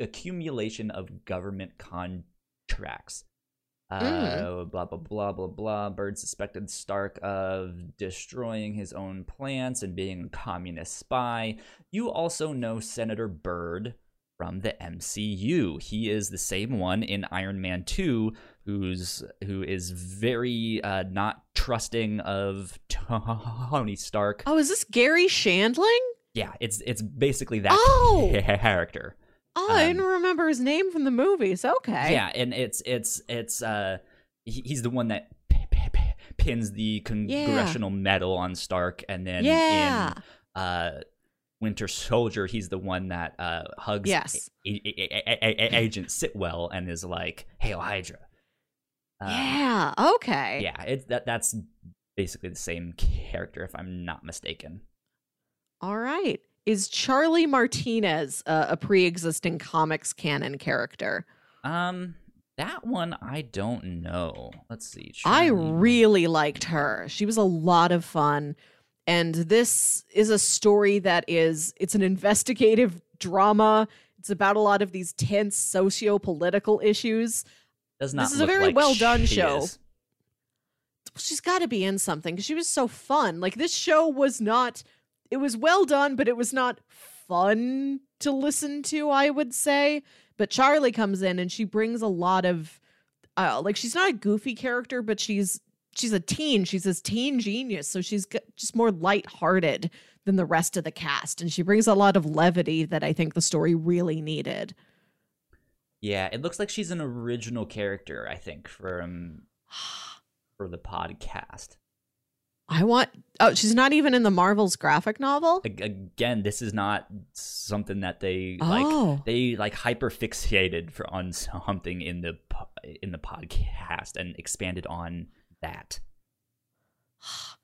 accumulation of government contracts. Uh, Mm. Blah blah blah blah blah. Byrd suspected Stark of destroying his own plants and being a communist spy. You also know Senator Byrd from the MCU. He is the same one in Iron Man 2 who's who is very uh, not trusting of Tony Stark. Oh, is this Garry Shandling? Yeah, it's it's basically that Oh! character. Oh, I Um, didn't remember his name from the movies. Okay. Yeah, and it's it's it's uh he- he's the one that p- p- p- pins the congressional medal on Stark and then Yeah. in uh Winter Soldier he's the one that uh hugs Yes. A- A- A- Agent Sitwell and is like, "Hail Hydra." Uh, yeah. Okay. yeah, it's that that's basically the same character if I'm not mistaken. All right. Is Charlie Martinez uh, a pre-existing comics canon character? Um that one I don't know. Let's see. I Charlie- really liked her. She was a lot of fun. And this is a story that is it's an investigative drama. It's about a lot of these tense socio-political issues. Does not this is a very like well done show. is. She's got to be in something she was so fun. Like this show was not it was well done, but it was not fun to listen to, I would say. But Charlie comes in and she brings a lot of uh, like she's not a goofy character, but she's she's a teen. She's this teen genius, so she's just more lighthearted than the rest of the cast, and she brings a lot of levity that I think the story really needed. Yeah, it looks like she's an original character, I think, from for the podcast. I want. Oh, she's not even in the Marvel's graphic novel. Again, this is not something that they Oh. like they like hyper fixated for on something in the in the podcast and expanded on that.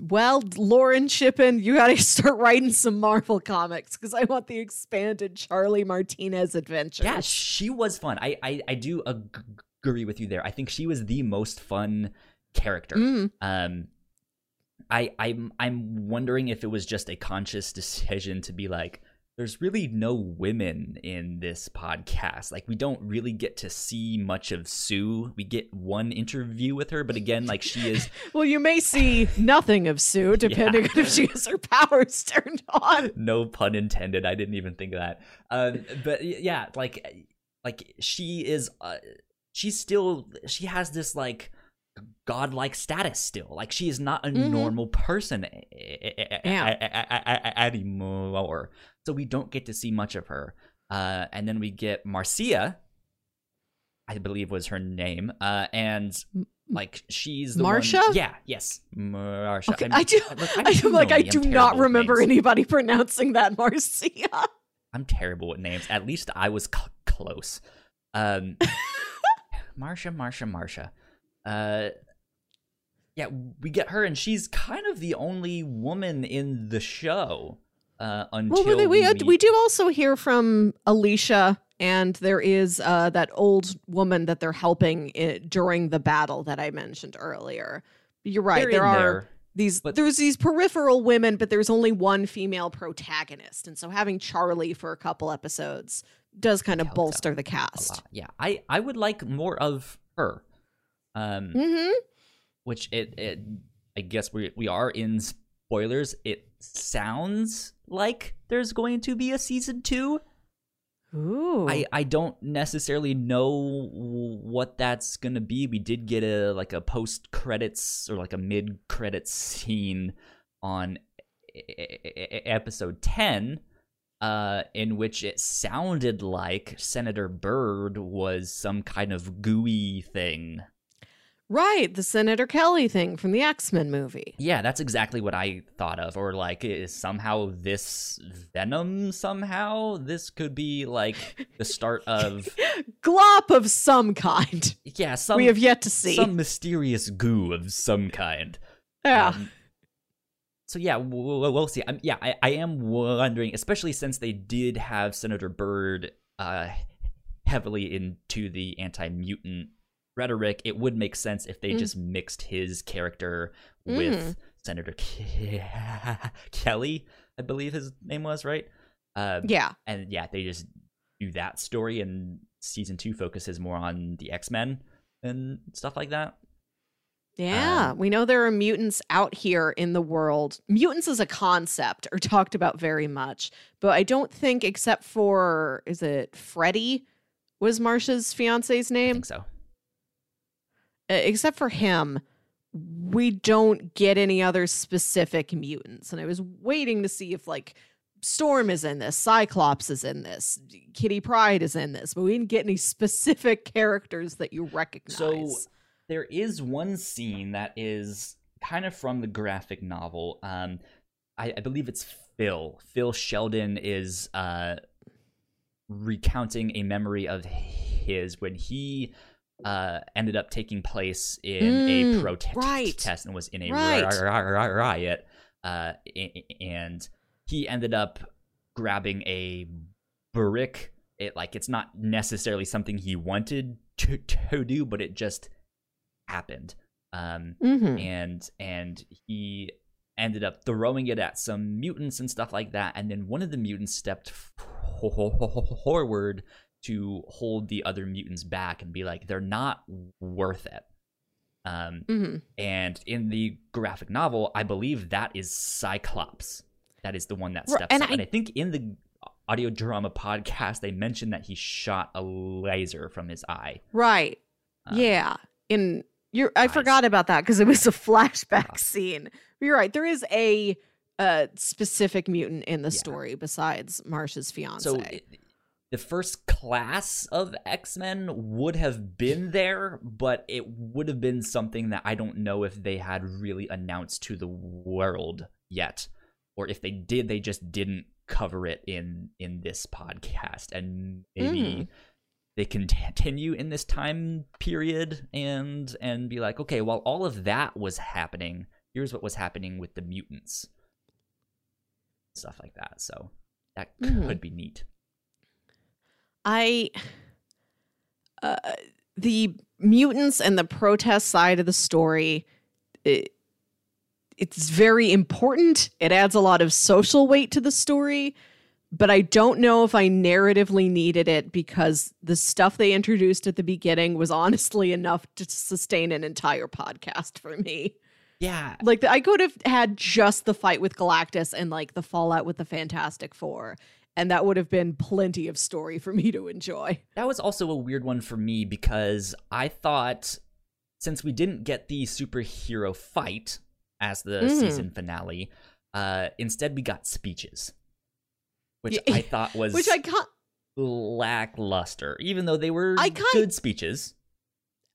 Well, Lauren Shippen, you got to start writing some Marvel comics because I want the expanded Charlie Martinez adventure. Yeah, she was fun. I I, I do agree with you there. I think she was the most fun character. Mm. Um, I I'm I'm wondering if it was just a conscious decision to be like, there's really no women in this podcast. Like we don't really get to see much of Sue. We get one interview with her, but again, like she is Well, you may see nothing of Sue depending on if she has her powers turned on. no pun intended. I didn't even think of that. Um, but yeah, like like she is. Uh, she's still. She has this like godlike status still. Like she is not a Mhm. normal person Yeah. anymore. So we don't get to see much of her. Uh, and then we get Marcia. I believe was her name. Uh, and like she's the one- Marcia? yeah. Yes. Marcia. Okay, I'm- I do. look, I am like I do not remember names. anybody pronouncing that Marcia. I'm terrible with names. At least I was cl- close. Um, Marsha, Marsha, Marsha. Uh, yeah, we get her, and she's kind of the only woman in the show. Uh, until Well, we we, meet- we do also hear from Alicia, and there is uh, that old woman that they're helping i during the battle that I mentioned earlier. You're right. They're there are there. these. but- there's these peripheral women, but there's only one female protagonist, and so having Charlie for a couple episodes does kind of bolster the cast. Yeah, I I would like more of her. Um, Mm-hmm. which it, it I guess we we are in spoilers. It sounds like there's going to be a season two. Ooh. I, I don't necessarily know what that's gonna be. We did get a like a post credits or like a mid credits scene on episode ten, uh, in which it sounded like Senator Byrd was some kind of gooey thing. Right, the Senator Kelly thing from the X Men movie. Yeah, that's exactly what I thought of. Or like, is somehow this Venom? Somehow this could be like the start of Glop of some kind. yeah some we have yet to see. some mysterious goo of some kind. yeah. Um, so yeah, we'll, we'll see. Um, yeah, I, I am wondering, especially since they did have Senator Byrd uh, heavily into the anti-mutant rhetoric. It would make sense if they Mm. just mixed his character with Senator Ke- Kelly, I believe his name was right. Um, Yeah. and yeah, they just do that story, and season two focuses more on the X Men and stuff like that. Yeah, Um, we know there are mutants out here in the world. Mutants as a concept are talked about very much, but I don't think, except for, is it Freddy? Was Marsha's fiance's I name? think so. Except for him, we don't get any other specific mutants. And I was waiting to see if, like, Storm is in this, Cyclops is in this, Kitty Pryde is in this, but we didn't get any specific characters that you recognize. So there is one scene that is kind of from the graphic novel. Um, I, I believe it's Phil. Phil Sheldon is uh, recounting a memory of his when he uh, ended up taking place in Mm, a protest right. and was in a Right. ri- ri- ri- riot. Uh, and he ended up grabbing a brick. It like it's not necessarily something he wanted to, to do, but it just happened. Um, Mhm. and and he ended up throwing it at some mutants and stuff like that and then one of the mutants stepped forward to hold the other mutants back and be like they're not worth it um Mhm. and in the graphic novel i believe that is cyclops that is the one that Right, steps and up and I- i think in the audio drama podcast they mentioned that he shot a laser from his eye Right. Uh, yeah. In you're I eyes. forgot about that because it was a flashback Ah. scene. You're right. There is a uh specific mutant in the Yeah. story besides Marsha's fiance. So the first class of X Men would have been there, but it would have been something that I don't know if they had really announced to the world yet, or if they did, they just didn't cover it in in this podcast, and maybe. Mm. They can continue in this time period and and be like, okay, while all of that was happening, here's what was happening with the mutants, stuff like that. So that Mhm. could be neat. I uh the mutants and the protest side of the story it, it's very important. It adds a lot of social weight to the story, but I don't know if I narratively needed it because the stuff they introduced at the beginning was honestly enough to sustain an entire podcast for me. Yeah, Like I could have had just the fight with Galactus and like the fallout with the Fantastic Four, and that would have been plenty of story for me to enjoy. that was also a weird one for me because I thought since we didn't get the superhero fight as the Mhm. season finale, uh, instead we got speeches, which Yeah, I thought was Which I can't. lackluster, even though they were I kind- good speeches.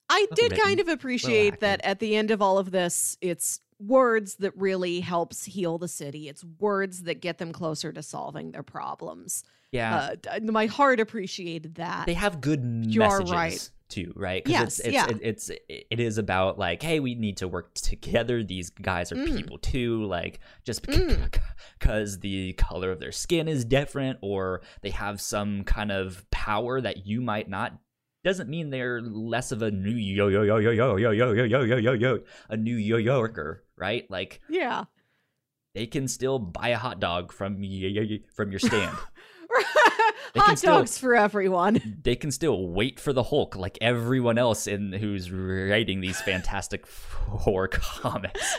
I did kind of appreciate that at the end of all of this, it's words that really helps heal the city. It's words that get them closer to solving their problems. Yeah, Uh, my heart appreciated that. they have good You're messages right. too, right? Yes, it's, it's, yeah. it- it's it is about like, hey, we need to work together. These guys are Mm. people too. Like, just Mm. because the color of their skin is different, or they have some kind of power that you might not, doesn't mean they're less of a new yo yo yo yo yo yo yo yo yo yo yo yo a New Yorker, right? Like, yeah. they can still buy a hot dog from from your stand. Hot can still- dogs for everyone. they can still wait for the Hulk like everyone else in who's writing these Fantastic Four comics.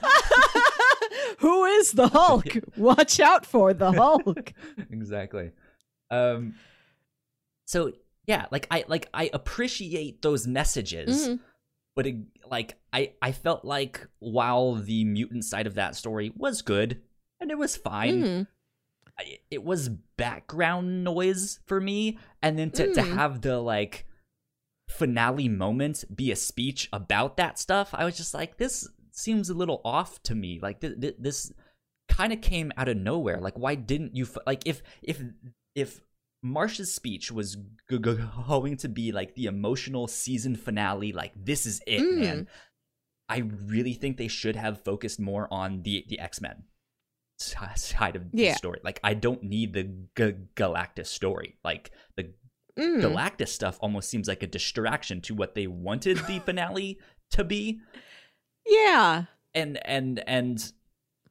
Who is the Hulk? Watch out for the Hulk. exactly. Um so yeah, like I like I appreciate those messages, Mhm. but it, like I I felt like while the mutant side of that story was good and it was fine, Mhm. I- it was background noise for me and then to, to Mm. have the like finale moment be a speech about that stuff i was just like this seems a little off to me like th- th- this kind of came out of nowhere like why didn't you f- like if if if Marsha's speech was g- g- going to be like the emotional season finale like this is it Mm. man i really think they should have focused more on the the x-men side of the Yeah. story. Like I don't need the G- Galactus story. Like the Mm. Galactus stuff almost seems like a distraction to what they wanted the finale to be. Yeah. And and and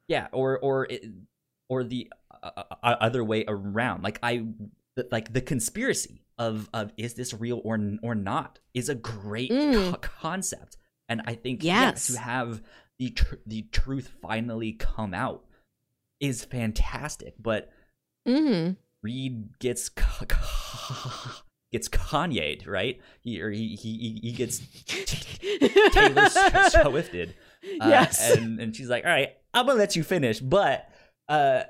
Yeah, or or it, or the uh, uh, other way around. Like I like the conspiracy of of is this real or or not is a great Mm. co- concept, and I think Yes. to have the tr- the truth finally come out is fantastic. But Mm-hmm. Reed gets ca- ca- gets Kanye'd, right? He or he he he gets Taylor Swifted. Uh, Yes. and and she's like, "All right, I'm gonna let you finish," but uh,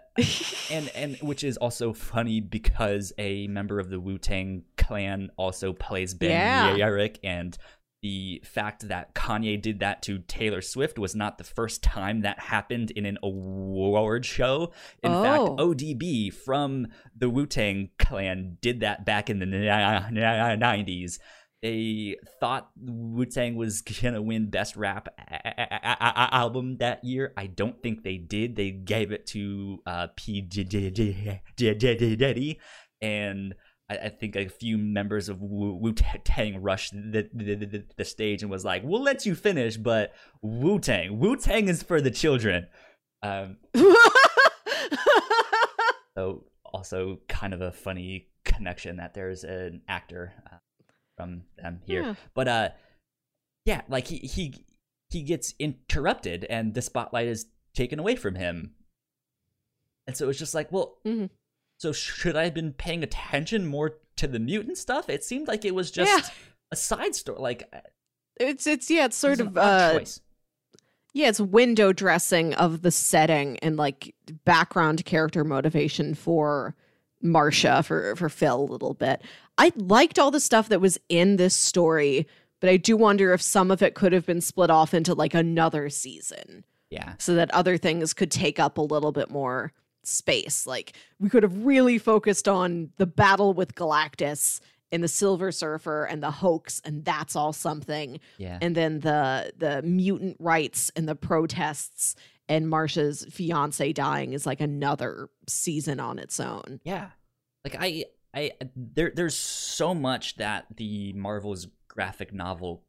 and and which is also funny because a member of the Wu Tang Clan also plays Ben Yeah. And the fact that Kanye did that to Taylor Swift was not the first time that happened in an award show. In fact, Oh. ODB from the Wu Tang Clan did that back in the nineties. They thought Wu Tang was gonna win Best Rap a- a- a- a- Album that year. I don't think they did. They gave it to uh, P Diddy, and I, I think a few members of Wu Tang rushed the, the, the, the stage and was like, "We'll let you finish, but Wu Tang, Wu Tang is for the children." Um, so also kind of a funny connection that there's an actor uh, from them here Yeah. but uh yeah like he he he gets interrupted and the spotlight is taken away from him and so it's just like well Mhm. so should i have been paying attention more to the mutant stuff it seemed like it was just Yeah. a side story like uh, it's it's yeah, it's sort of uh choice. yeah, it's window dressing of the setting and like background character motivation for Marcia for for Phil a little bit. I liked all the stuff that was in this story, but I do wonder if some of it could have been split off into like another season yeah so that other things could take up a little bit more space. Like we could have really focused on the battle with Galactus and the Silver Surfer and the hoax, and that's all something. yeah And then the the mutant rights and the protests and Marsha's fiance dying is like another season on its own. Yeah. Like I I there there's so much that the Marvel's graphic novel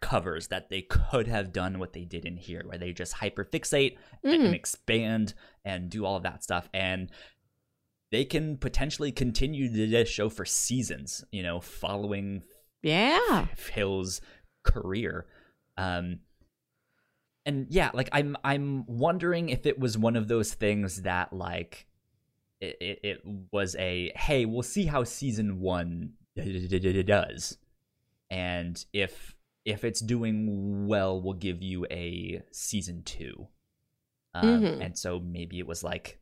covers that they could have done what they did in here where they just hyperfixate and Mhm. expand and do all of that stuff and they can potentially continue this show for seasons, you know, following Yeah. Phil's career. Um and yeah, like I'm I'm wondering if it was one of those things that like it, it, it was a hey, we'll see how season 1 does. And if if it's doing well, we'll give you a season 2. Um, Mhm. and so maybe it was like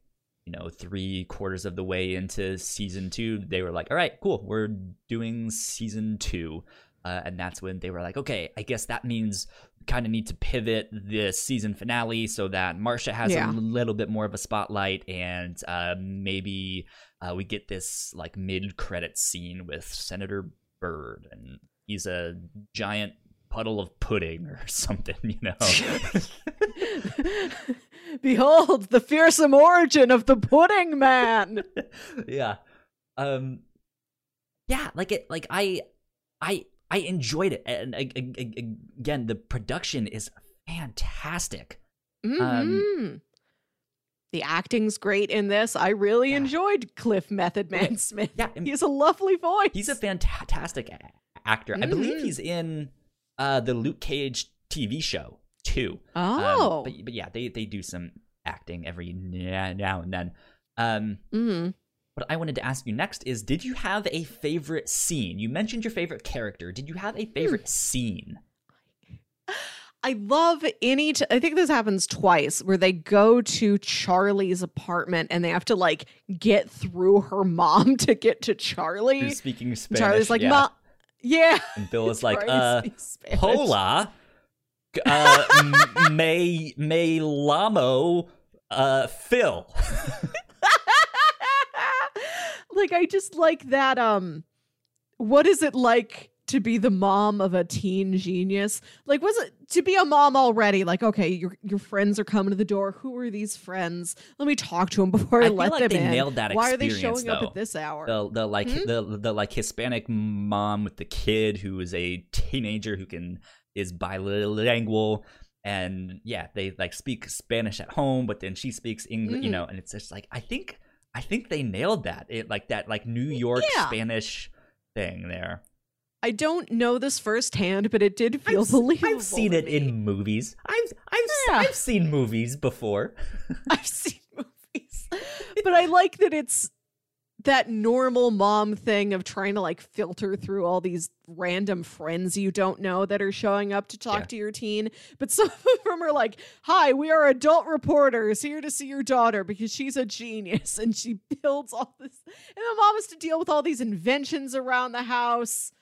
you know, three quarters of the way into season two, they were like, all right, cool, we're doing season two. Uh, and that's when they were like, okay, I guess that means kind of need to pivot the season finale so that Marsha has Yeah. a little bit more of a spotlight and uh, maybe uh, we get this like mid credit scene with Senator Byrd and he's a giant puddle of pudding or something, you know? Behold the fearsome origin of the pudding man. yeah um yeah like it like i i i enjoyed it and again the production is fantastic Mhm. the acting's great in this. I really Yeah. enjoyed Cliff Method Man. Smith. yeah He has a lovely voice. he's a fantastic a- actor i believe Mhm. he's in uh the luke cage tv show too Um, Oh. but, but yeah they they do some acting every now and then um Mhm. What I wanted to ask you next is Did you have a favorite scene? You mentioned your favorite character. Did you have a favorite scene? I love any. T- I think this happens twice where they go to Charlie's apartment and they have to like get through her mom to get to Charlie. Who's speaking Spanish? Charlie's like, yeah. "Ma, yeah." And Bill is like, uh, hola. Uh, m- me, me lamo, uh, Phil. Like I just like that. Um, what is it like to be the mom of a teen genius? Like, was it to be a mom already? Like, okay, your your friends are coming to the door. Who are these friends? Let me talk to them before I, I feel let like them they in. nailed that Why are they showing up at this hour? the the like Hmm? the the like Hispanic mom with the kid who is a teenager who can is bilingual and yeah, they like speak Spanish at home, but then she speaks English, you Mhm. know, and it's just like I think I think they nailed that. It like that like New York Yeah. Spanish thing there. I don't know this firsthand, but it did feel I've, believable. I've seen it me. in movies. I've I've Yeah. I've seen movies before. I've seen movies. But I like that it's that normal mom thing of trying to like filter through all these random friends you don't know that are showing up to talk Yeah. to your teen. But some of them are like, Hi, we are adult reporters here to see your daughter because she's a genius and she builds all this. And the mom has to deal with all these inventions around the house,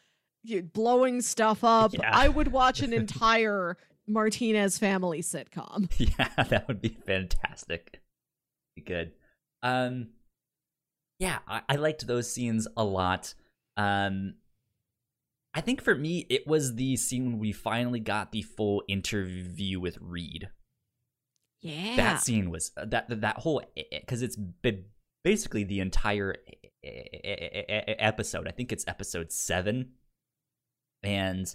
blowing stuff up. Yeah. I would watch an entire Martinez family sitcom. yeah, that would be fantastic. Be good. Um, yeah, I, I liked those scenes a lot. Um, I think for me, it was the scene when we finally got the full interview with Reed. Yeah. That scene was uh, that that, whole eh, eh, because it's basically the entire e- e- e- e- episode. I think it's episode seven, and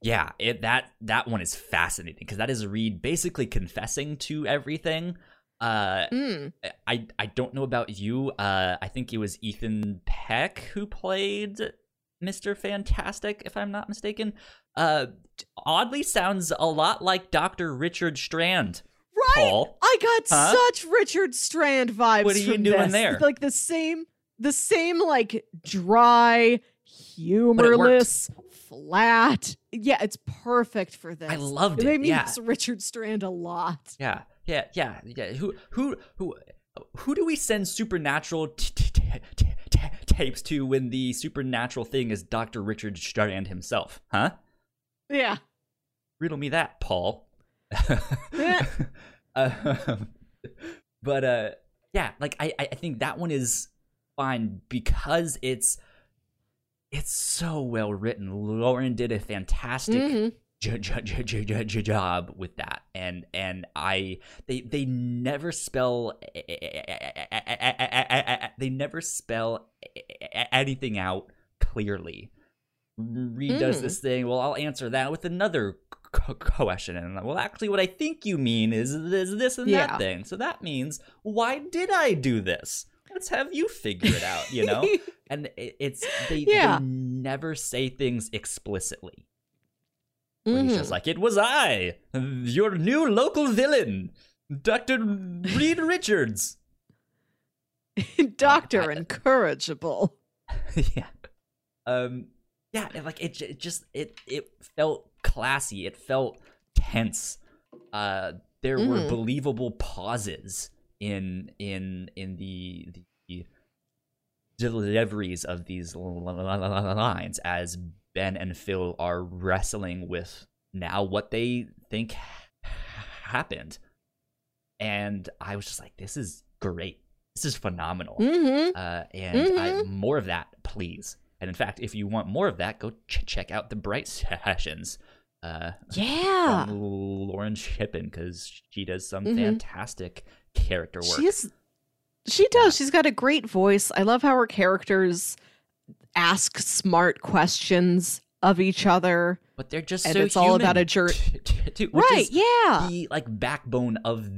yeah, it that that one is fascinating because that is Reed basically confessing to everything. Uh, Mm. I I don't know about you. Uh, I think it was Ethan Peck who played Mister Fantastic, if I'm not mistaken. Uh, oddly sounds a lot like Doctor Richard Strand. Right. Paul. I got Huh? such Richard Strand vibes. What are you from doing this. there? Like the same, the same like dry, humorless, flat. Yeah, it's perfect for this. I loved It it, made me yeah. Richard Strand a lot. Yeah, yeah, yeah, yeah. Who who who who do we send supernatural t- t- t- tapes to when the supernatural thing is Doctor Richard Strand himself? Huh? Yeah. riddle me that, Paul. um, but uh, yeah, like I, I think that one is fine because it's it's so well written. Lauren did a fantastic Mhm. J- j- j- job with that, and and I they they never spell they never spell anything out clearly. Reed does Mm. this thing. Well, I'll answer that with another question, and well, actually, what I think you mean is this, this, and Yeah. that thing. So that means, why did I do this? Let's have you figure it out. You know, and it's they, Yeah. they never say things explicitly. Where He's just like, it was I, your new local villain, Doctor Reed Richards. Doctor incorrigible. yeah. Um. Yeah. and, Like it, it just it it felt classy. It felt tense. Uh. There were Mhm. believable pauses in in in the the deliveries of these lines as Ben and Phil are wrestling with now what they think happened. And I was just like, this is great. This is phenomenal. Mm-hmm. Uh, and I, more of that, please. And in fact, if you want more of that, go ch- check out the Bright sessions uh, Yeah. Lauren Shippen because she does some Mhm. fantastic character work. She's she does. She's got a great voice. I love how her characters ask smart questions of each other. but they're just and so it's all about a which right, is yeah. the like backbone of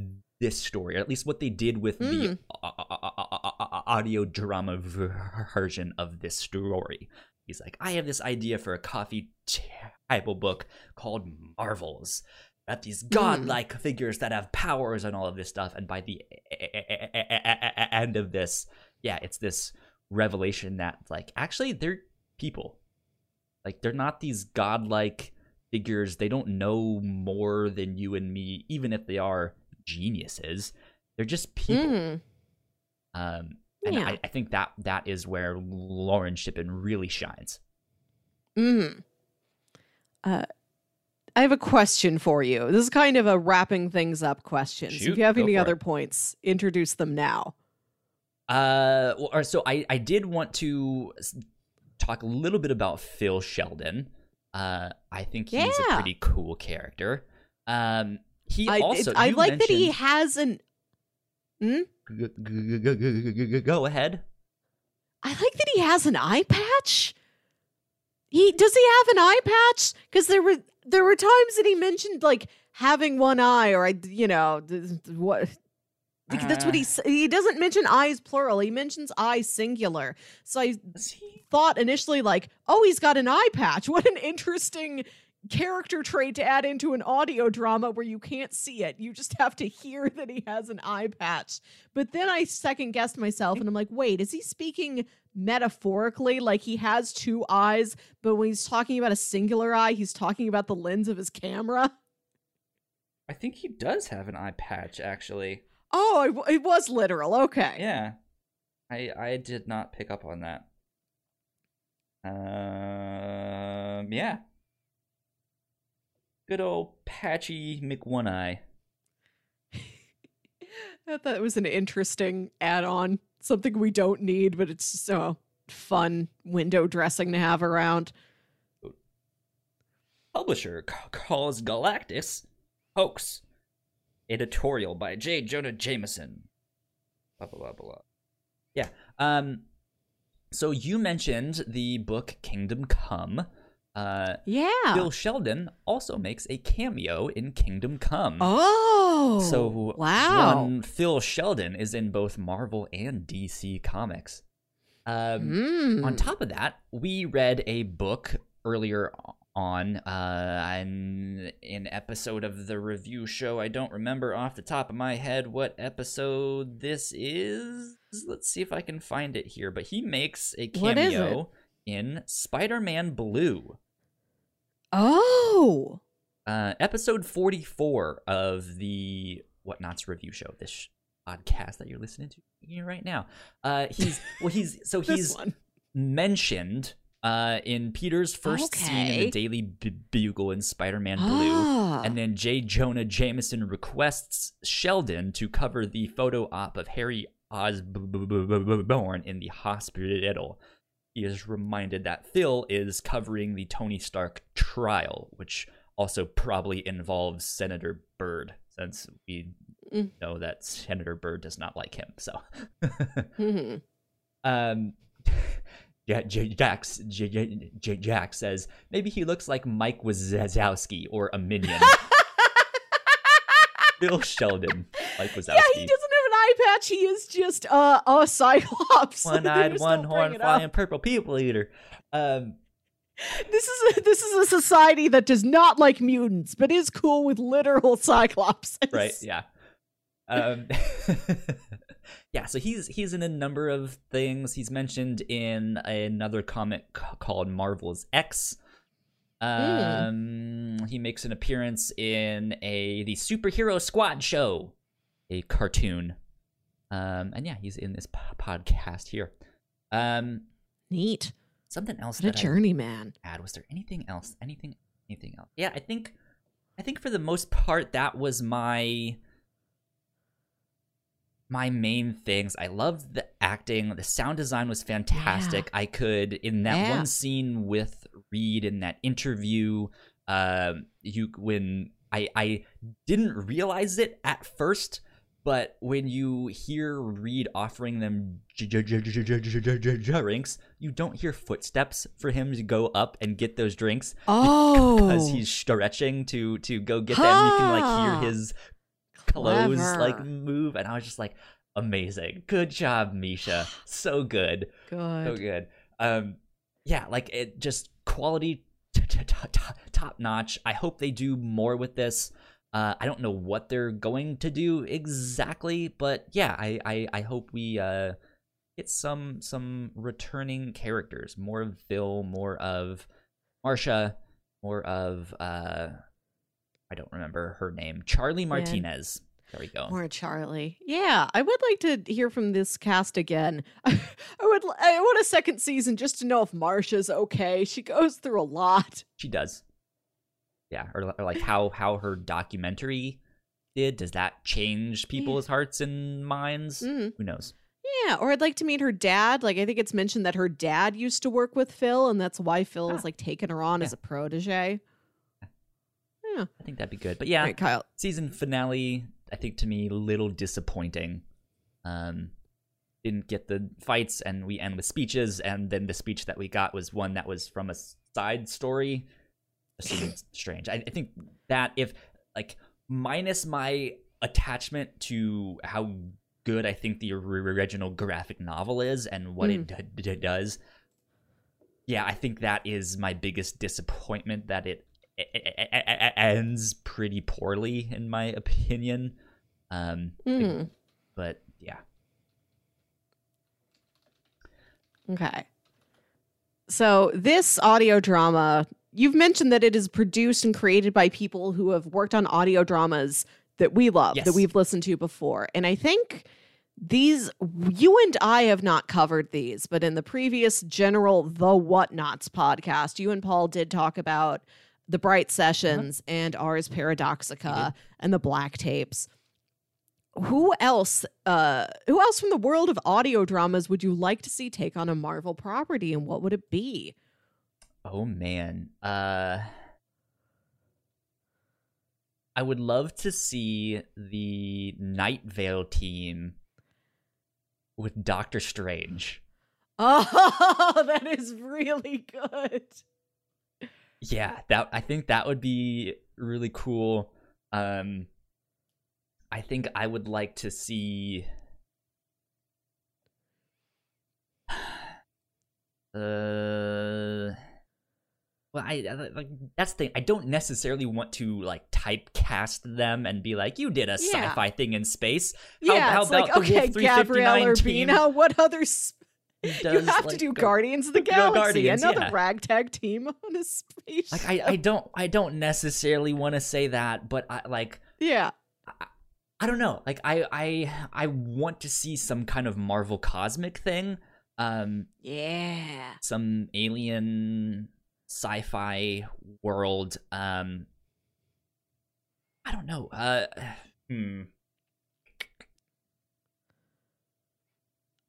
this story, or at least what they did with the Mm. a- a- a- a- audio drama version of this story. He's like, I have this idea for a coffee table book called Marvels. About these mm. godlike figures that have powers and all of this stuff. And by the end of this, yeah, it's this revelation that, like, actually, they're people. Like, they're not these godlike figures. They don't know more than you and me, even if they are geniuses. They're just people. Mhm. Um, and Yeah. I, I think that that is where Lauren Shippen really shines. Mm. Uh, I have a question for you. This is kind of a wrapping things up question. so if you have any other it. points, introduce them now. Uh, well, or so I I did want to talk a little bit about Phil Sheldon. Uh, I think he's a pretty cool character. Um, he I, also I like that he has an. Hmm? G- g- g- Go ahead. I like that he has an eye patch. He does he have an eye patch? Because there were there were times that he mentioned like having one eye or I, you know, what. Because that's what he Uh. he doesn't mention eyes plural. He mentions eyes singular. So I thought initially like, oh, he's got an eye patch. What an interesting character trait to add into an audio drama where you can't see it. You just have to hear that he has an eye patch. But then I second guessed myself and I'm like, wait, is he speaking metaphorically like he has two eyes, but when he's talking about a singular eye, he's talking about the lens of his camera? I think he does have an eye patch, actually. Oh, it, it was literal. Okay. Yeah, I I did not pick up on that. Um, yeah. Good old patchy McOne Eye. I thought it was an interesting add-on, something we don't need, but it's so fun window dressing to have around. Publisher calls Galactus hoax. Editorial by J. Jonah Jameson. Blah blah blah blah. Yeah. Um. So you mentioned the book Kingdom Come. Uh, Yeah. Phil Sheldon also makes a cameo in Kingdom Come. oh. So wow. one Phil Sheldon is in both Marvel and DC comics. Um, Mm. On top of that, we read a book earlier on uh, an an episode of the review show. I don't remember off the top of my head what episode this is. Let's see if I can find it here. But he makes a cameo in Spider-Man Blue. Oh. Uh, episode 44 of the Whatnauts review show, this sh- podcast that you're listening to right now. Uh, he's well, he's so he's mentioned uh, in Peter's first scene in the Daily Bugle in Spider-Man Blue. Ah. And then J. Jonah Jameson requests Sheldon to cover the photo op of Harry Osborn in the hospital. He is reminded that Phil is covering the Tony Stark trial, which also probably involves Senator Byrd, since we Mm. know that Senator Byrd does not like him. So, Mhm. um, yeah, J- Jax, J- J- J- says maybe he looks like Mike Wazowski or a minion. Phil Sheldon, Mike Wazowski. Yeah, he doesn't have an eye patch. He is just uh, a cyclops. One-eyed, just don't bring one-horn, flying purple people eater. Um, This is a, this is a society that does not like mutants, but is cool with literal cyclops. right? Yeah. Um, yeah. So he's he's in a number of things. He's mentioned in another comic c- called Marvels X. Um, he makes an appearance in a the Superhero Squad show, a cartoon. Um, and yeah, he's in this p- podcast here. Um, Neat. something else What a journeyman. add was there anything else anything anything else yeah i think i think for the most part that was my my main things. I loved the acting. The sound design was fantastic. Yeah. I could in that yeah. one scene with Reed in that interview. um, you when I I didn't realize it at first, but when you hear Reed offering them drinks, you don't hear footsteps for him to go up and get those drinks. Oh, because he's stretching to to go get them. You can like hear ah. his clothes like move, and I was just like, amazing, good job, Misha, so good, good, so good. Um, yeah, like it just quality top notch. I hope they do more with this. Uh, I don't know what they're going to do exactly, but yeah, I I, I hope we uh, get some some returning characters, more of Phil, more of Marsha, more of uh, I don't remember her name, Charlie Martinez. There we go. More Charlie. Yeah, I would like to hear from this cast again. I would. I want a second season just to know if Marsha's okay. She goes through a lot. She does. Yeah, or, or like how how her documentary did. Does that change people's hearts and minds? Mm. Who knows? Yeah, or I'd like to meet her dad. Like I think it's mentioned that her dad used to work with Phil, and that's why Phil Ah. is like taking her on Yeah. as a protege. Yeah. I think that'd be good. But yeah, right, Kyle. season finale. I think to me, little disappointing. Um, didn't get the fights, and we end with speeches, and then the speech that we got was one that was from a side story. It seemed strange. I, I think that if like minus my attachment to how good I think the original graphic novel is and what Mm. it, d- d- does. Yeah, I think that is my biggest disappointment that it, e- e- e- ends pretty poorly in my opinion. Um, Mm. but yeah, Okay. So this audio drama, you've mentioned that it is produced and created by people who have worked on audio dramas that we love, that we've listened to before. And I think these you and I have not covered these, but in the previous general The Whatnauts podcast, you and Paul did talk about the Bright Sessions and Ars Paradoxica and the Black Tapes. Who else uh who else from the world of audio dramas would you like to see take on a Marvel property and what would it be? Oh man. Uh I would love to see the Night Vale team with Doctor Strange. Oh, that is really good. Yeah, that I think that would be really cool. Um I think I would like to see uh well, I I- like that's the thing. I don't necessarily want to like typecast them and be like, "You did a Yeah. sci-fi thing in space." How- Yeah, how like about the okay, Wolf Gabriel Urbina. What other sp- you have to do uh, Guardians of the Galaxy, Guardians, another yeah. ragtag team on a space. Like I, I don't I don't necessarily want to say that, but I like yeah, I don't know. Like I I I want to see some kind of Marvel cosmic thing. Um yeah. some alien sci-fi world. Um I don't know. Uh hmm.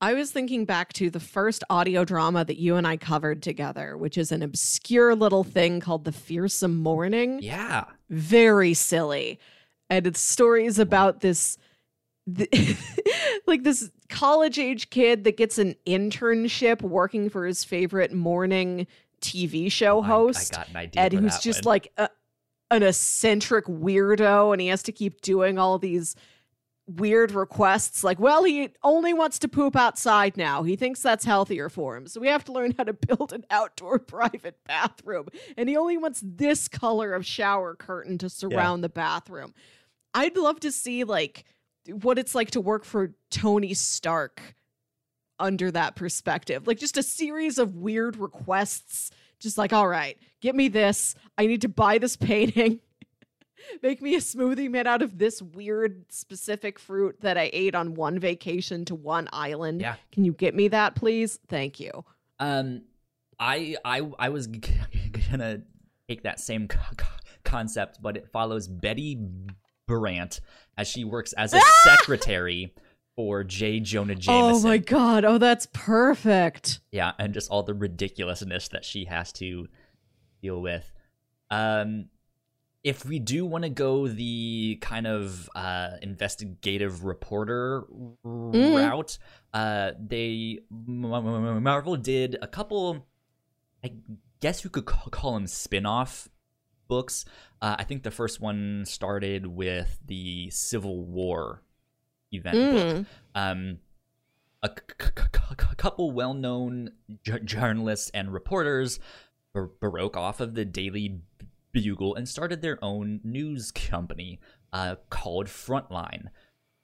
I was thinking back to the first audio drama that you and I covered together, which is an obscure little thing called The Fearsome Morning. Yeah. Very silly. And it's stories about this th- like this college age kid that gets an internship working for his favorite morning TV show Oh, host. I, got an idea. and who's just one. like a, an eccentric weirdo and he has to keep doing all these weird requests like well he only wants to poop outside now. He thinks that's healthier for him. So we have to learn how to build an outdoor private bathroom. And he only wants this color of shower curtain to surround the bathroom. I'd love to see like what it's like to work for tony stark under that perspective. Like just a series of weird requests. Just like all right get me this. I need to buy this painting make me a smoothie made out of this weird specific fruit that i ate on one vacation to one island Yeah. can you get me that please thank you Um, I I I was g- gonna take that same co- co- concept, but it follows Betty Brant as she works as a secretary for J. Jonah Jameson. oh my god oh that's perfect Yeah, and just all the ridiculousness that she has to deal with. Um, if we do want to go the kind of uh, investigative reporter route, uh, they Marvel did a couple. I guess you could call them spin-off books. Uh, I think the first one started with the Civil War event book Mm. um, a c- c- c- couple well-known j- journalists and reporters broke off of the Daily Bugle and started their own news company uh, called Frontline.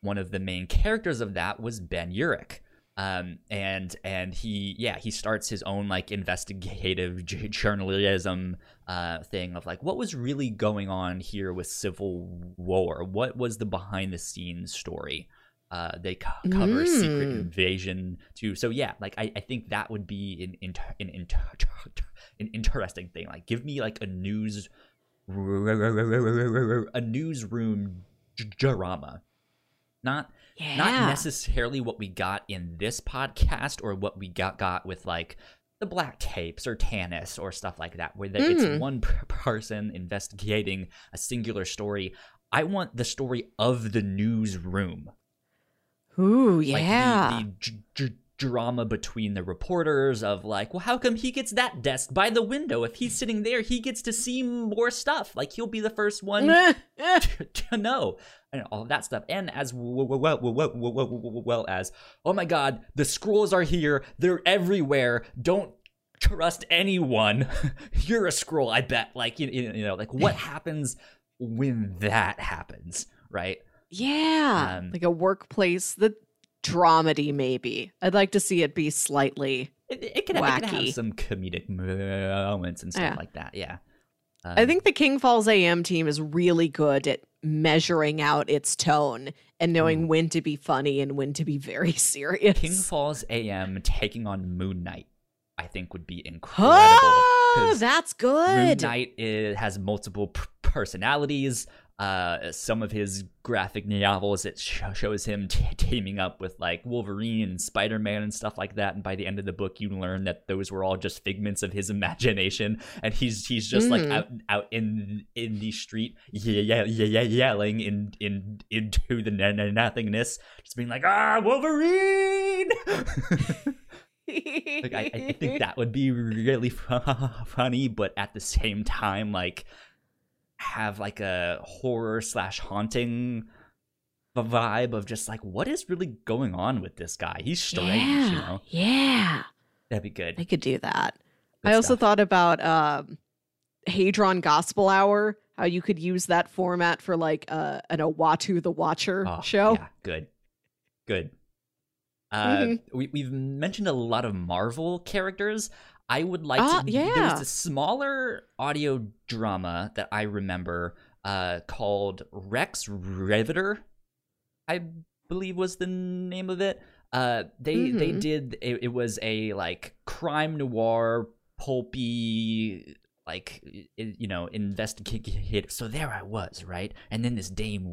One of the main characters of that was Ben Urich. Um, and and he yeah he starts his own like investigative j- journalism uh, thing of like what was really going on here with civil war what was the behind the scenes story uh, they co- cover secret Mm. invasion too. So yeah, like I, I think that would be an inter- an, inter- an interesting thing. Like give me like a news a newsroom drama, not yeah not necessarily what we got in this podcast or what we got got with like the black tapes or Tanis or stuff like that, where that Mm. it's one per- person investigating a singular story. I want the story of the newsroom ooh like yeah the, the j- drama between the reporters of like, well, how come he gets that desk by the window? If he's sitting there, he gets to see more stuff. Like he'll be the first one to, to know and all of that stuff. And as well, well, well, well, as, oh my god, the scrolls are here. They're everywhere. Don't trust anyone. You're a scroll, I bet. Like you, you know, like what happens when that happens, right? Yeah, Um, like a workplace the dramedy maybe. I'd like to see it be slightly. It, it, can, it can have some comedic moments and stuff Yeah. like that. Yeah. I Um, think the King Falls AM team is really good at measuring out its tone and knowing when to be funny and when to be very serious. King Falls AM taking on Moon Knight, I think would be incredible. Oh, that's good. Moon. Knight is, has multiple p- personalities. Uh, some of his graphic novels it sh- shows him t- teaming up with like Wolverine and Spider Man and stuff like that. And by the end of the book, you learn that those were all just figments of his imagination, and he's he's just like Mm. out out in in the street, yeah, yeah, yeah, yeah, yelling in in into the n- n- nothingness, just being like, ah, Wolverine. like I, I think that would be really funny but at the same time like have like a horror slash haunting vibe of just like what is really going on with this guy he's strange yeah, you know yeah, that'd be good I could do that. Good I also thought about um, Hadron Gospel Hour. How you could use that format for like uh, an Uatu the Watcher Oh, show. yeah good good uh Mhm. we, we've mentioned a lot of marvel characters i would like Ah, to yeah. there's a smaller audio drama that i remember uh called rex riveter i believe was the name of it uh they they Mhm. did it, it was a like crime noir pulpy like you know investigate hit. so there i was right and then this dame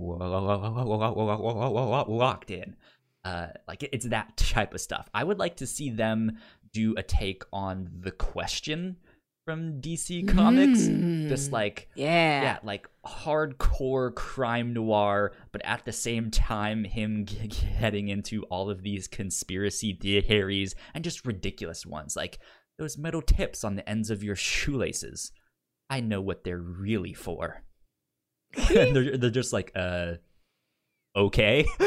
walked in uh like it's that type of stuff i would like to see them do a take on the question from dc comics just Mm. like yeah, yeah, like hardcore crime noir, but at the same time, him g- getting into all of these conspiracy theories and just ridiculous ones, like those metal tips on the ends of your shoelaces. I know what they're really for. And they're they're just like, uh, okay.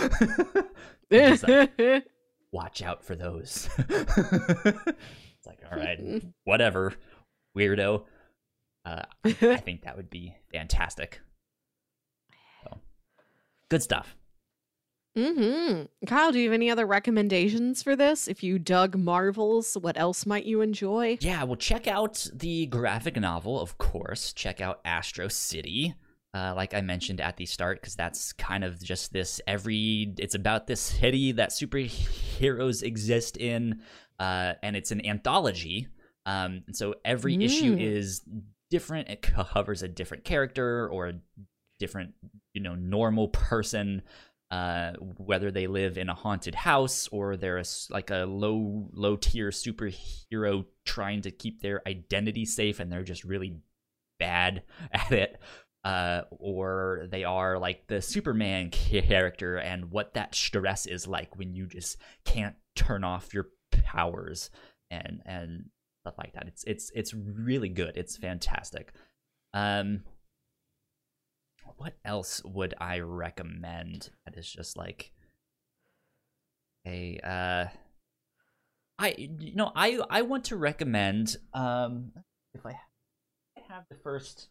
Like, Watch out for those. it's like, all right, whatever, weirdo. Uh, I think that would be fantastic. So, good stuff. hmm Kyle, do you have any other recommendations for this? If you dug Marvels, what else might you enjoy? Yeah, well, check out the graphic novel, of course. Check out Astro City, uh, like I mentioned at the start, because that's kind of just this every. It's about this city that superheroes exist in, uh, and it's an anthology. Um, and so every issue Mm. is different. It covers a different character or a different, you know, normal person. Uh, whether they live in a haunted house or they're a like a low low tier superhero trying to keep their identity safe and they're just really bad at it uh, or they are like the Superman character and what that stress is like when you just can't turn off your powers and and stuff like that. It's it's it's really good. It's fantastic. Um, what else would I recommend that is just like a uh I you know I I want to recommend um if I I have the first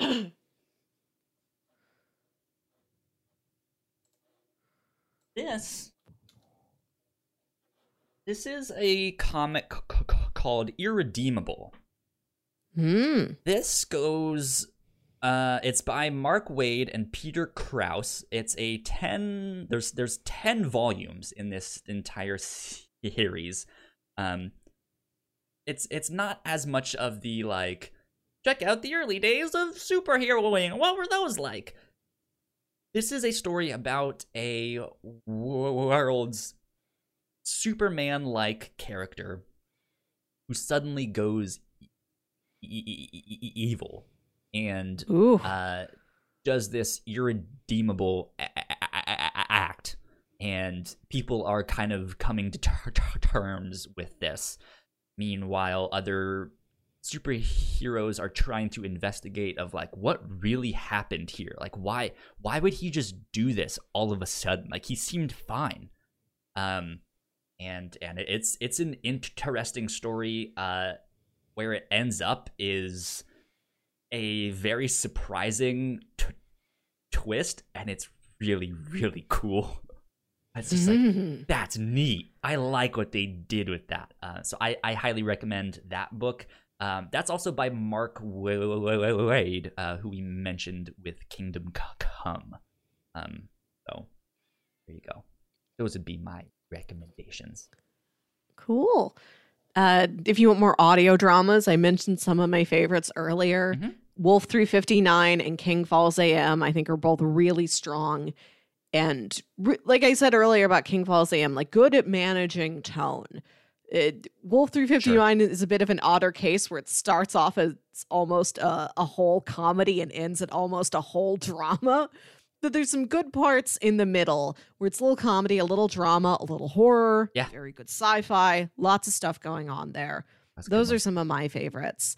this this is a comic c- c- called Irredeemable. Hmm. This goes uh it's by Mark Waid and Peter Krause. It's a 10 there's there's 10 volumes in this entire series. Um it's it's not as much of the like check out the early days of superheroing. What were those like? This is a story about a world's Superman like character who suddenly goes e- e- evil and uh, does this irredeemable a- a- act and people are kind of coming to ter- ter- terms with this. Meanwhile, other superheroes are trying to investigate of like what really happened here like why why would he just do this all of a sudden like he seemed fine um and and it's it's an interesting story uh where it ends up is a very surprising t- twist and it's really really cool it's just like Mhm. that's neat. I like what they did with that. Uh, so I, I highly recommend that book. Um, that's also by Mark Waid, uh, who we mentioned with Kingdom Come. Um, so there you go. Those would be my recommendations. Cool. Uh, if you want more audio dramas, I mentioned some of my favorites earlier. Mhm. Wolf 359 and King Falls AM, I think, are both really strong. And re- like I said earlier about King Falls AM, like good at managing tone. It, Wolf 359 is a bit of an odder case where it starts off as almost a, a whole comedy and ends at almost a whole drama. But there's some good parts in the middle where it's a little comedy, a little drama, a little horror, Yeah. very good sci-fi, lots of stuff going on there. That's Those are some of my favorites.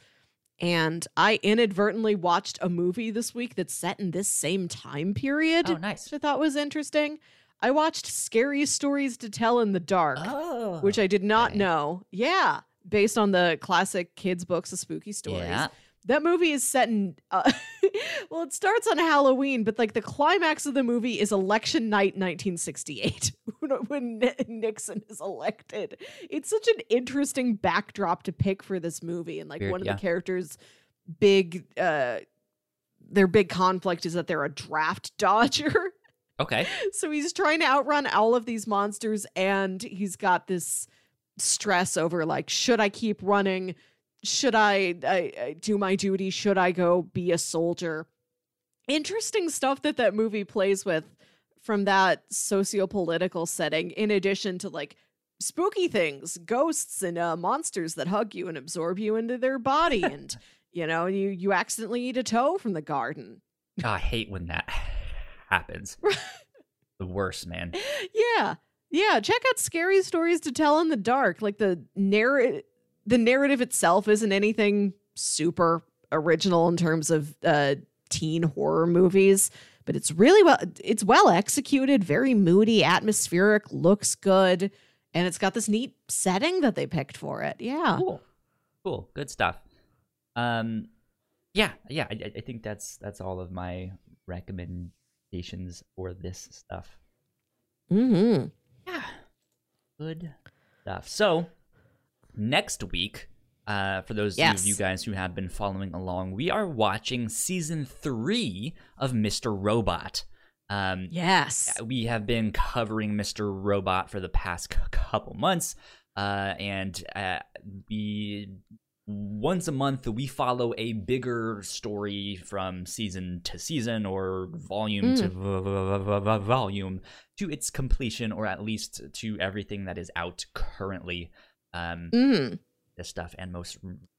And I inadvertently watched a movie this week that's set in this same time period, oh nice. which I thought was interesting. I watched Scary Stories to Tell in the Dark, Oh, which I did not okay. know. Yeah, based on the classic kids' books of spooky stories. Yeah. That movie is set in, uh, well, it starts on Halloween, but like the climax of the movie is election night 1968 when- Nixon is elected. It's such an interesting backdrop to pick for this movie. And like Weird, one of yeah. the characters' big, uh, their big conflict is that they're a draft dodger. Okay. so he's trying to outrun all of these monsters and he's got this stress over like should i keep running? Should I, I, I do my duty? Should i go be a soldier? Interesting stuff that that movie plays with from that socio-political setting in addition to like spooky things ghosts and uh, monsters that hug you and absorb you into their body and you know you you accidentally eat a toe from the garden. Oh, I hate when that happens. the worst, man. yeah yeah check out scary stories to tell in the dark like the narrative the narrative itself isn't anything super original in terms of uh teen horror movies but it's really well it's well executed very moody atmospheric looks good and it's got this neat setting that they picked for it yeah Cool. Cool. Good stuff. Um, yeah, yeah. I, I- think that's that's all of my recommendations for this stuff. mm-hmm. Yeah. Good stuff. So next week, uh, for those Yes. of you guys who have been following along, we are watching season three of Mr. Robot. Um, yes we have been covering Mr. Robot for the past c- couple months, uh, and uh, we once a month we follow a bigger story from season to season or volume to v- v- v- v- volume to its completion, or at least to everything that is out currently. Um, mm. this stuff, and most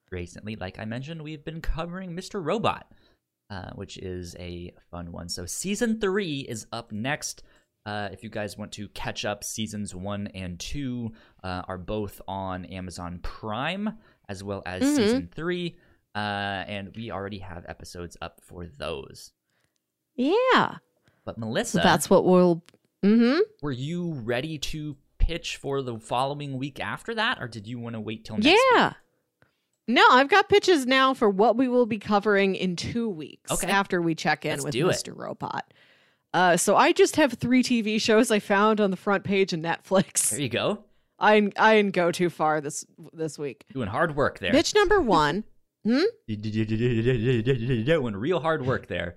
recently, like I mentioned, we've been covering Mr. Robot, uh, which is a fun one. So season three is up next. Uh, if you guys want to catch up, seasons one and two uh, are both on Amazon Prime, as well as Mhm. season three. Uh, and we already have episodes up for those. yeah But Melissa, so that's what we'll mm-hmm were you ready to pitch for the following week after that, or did you want to wait till next week? Yeah. No, I've got pitches now for what we will be covering in two weeks Okay. after we check in Let's with do it. Mr. Robot. Uh, so I just have three TV shows I found on the front page of Netflix. There you go. I didn't- I didn't go too far this this week. Doing hard work there. Pitch number one. Hmm? Doing real hard work there.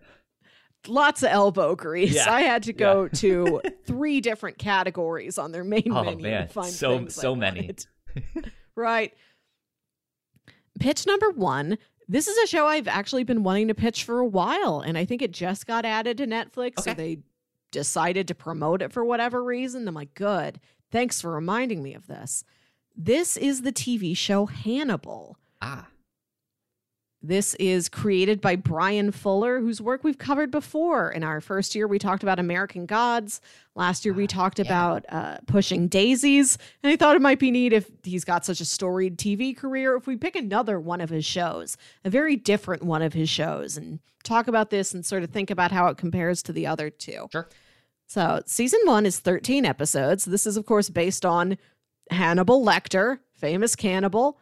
Lots of elbow grease. Yeah. I had to go to three different categories on their main Oh, menu man. to find So- things I so many. right. Pitch number one. This is a show I've actually been wanting to pitch for a while, and I think it just got added to Netflix, so Okay. they decided to promote it for whatever reason. I'm like, good. Thanks for reminding me of this. This is the TV show Hannibal. Ah, This is created by Bryan Fuller, whose work we've covered before. In our first year, we talked about American Gods. Last year, we talked yeah. about uh, Pushing Daisies. And I thought it might be neat if he's got such a storied TV career, if we pick another one of his shows, a very different one of his shows, and talk about this and sort of think about how it compares to the other two. Sure. So, season one is 13 episodes. This is, of course, based on Hannibal Lecter, famous cannibal.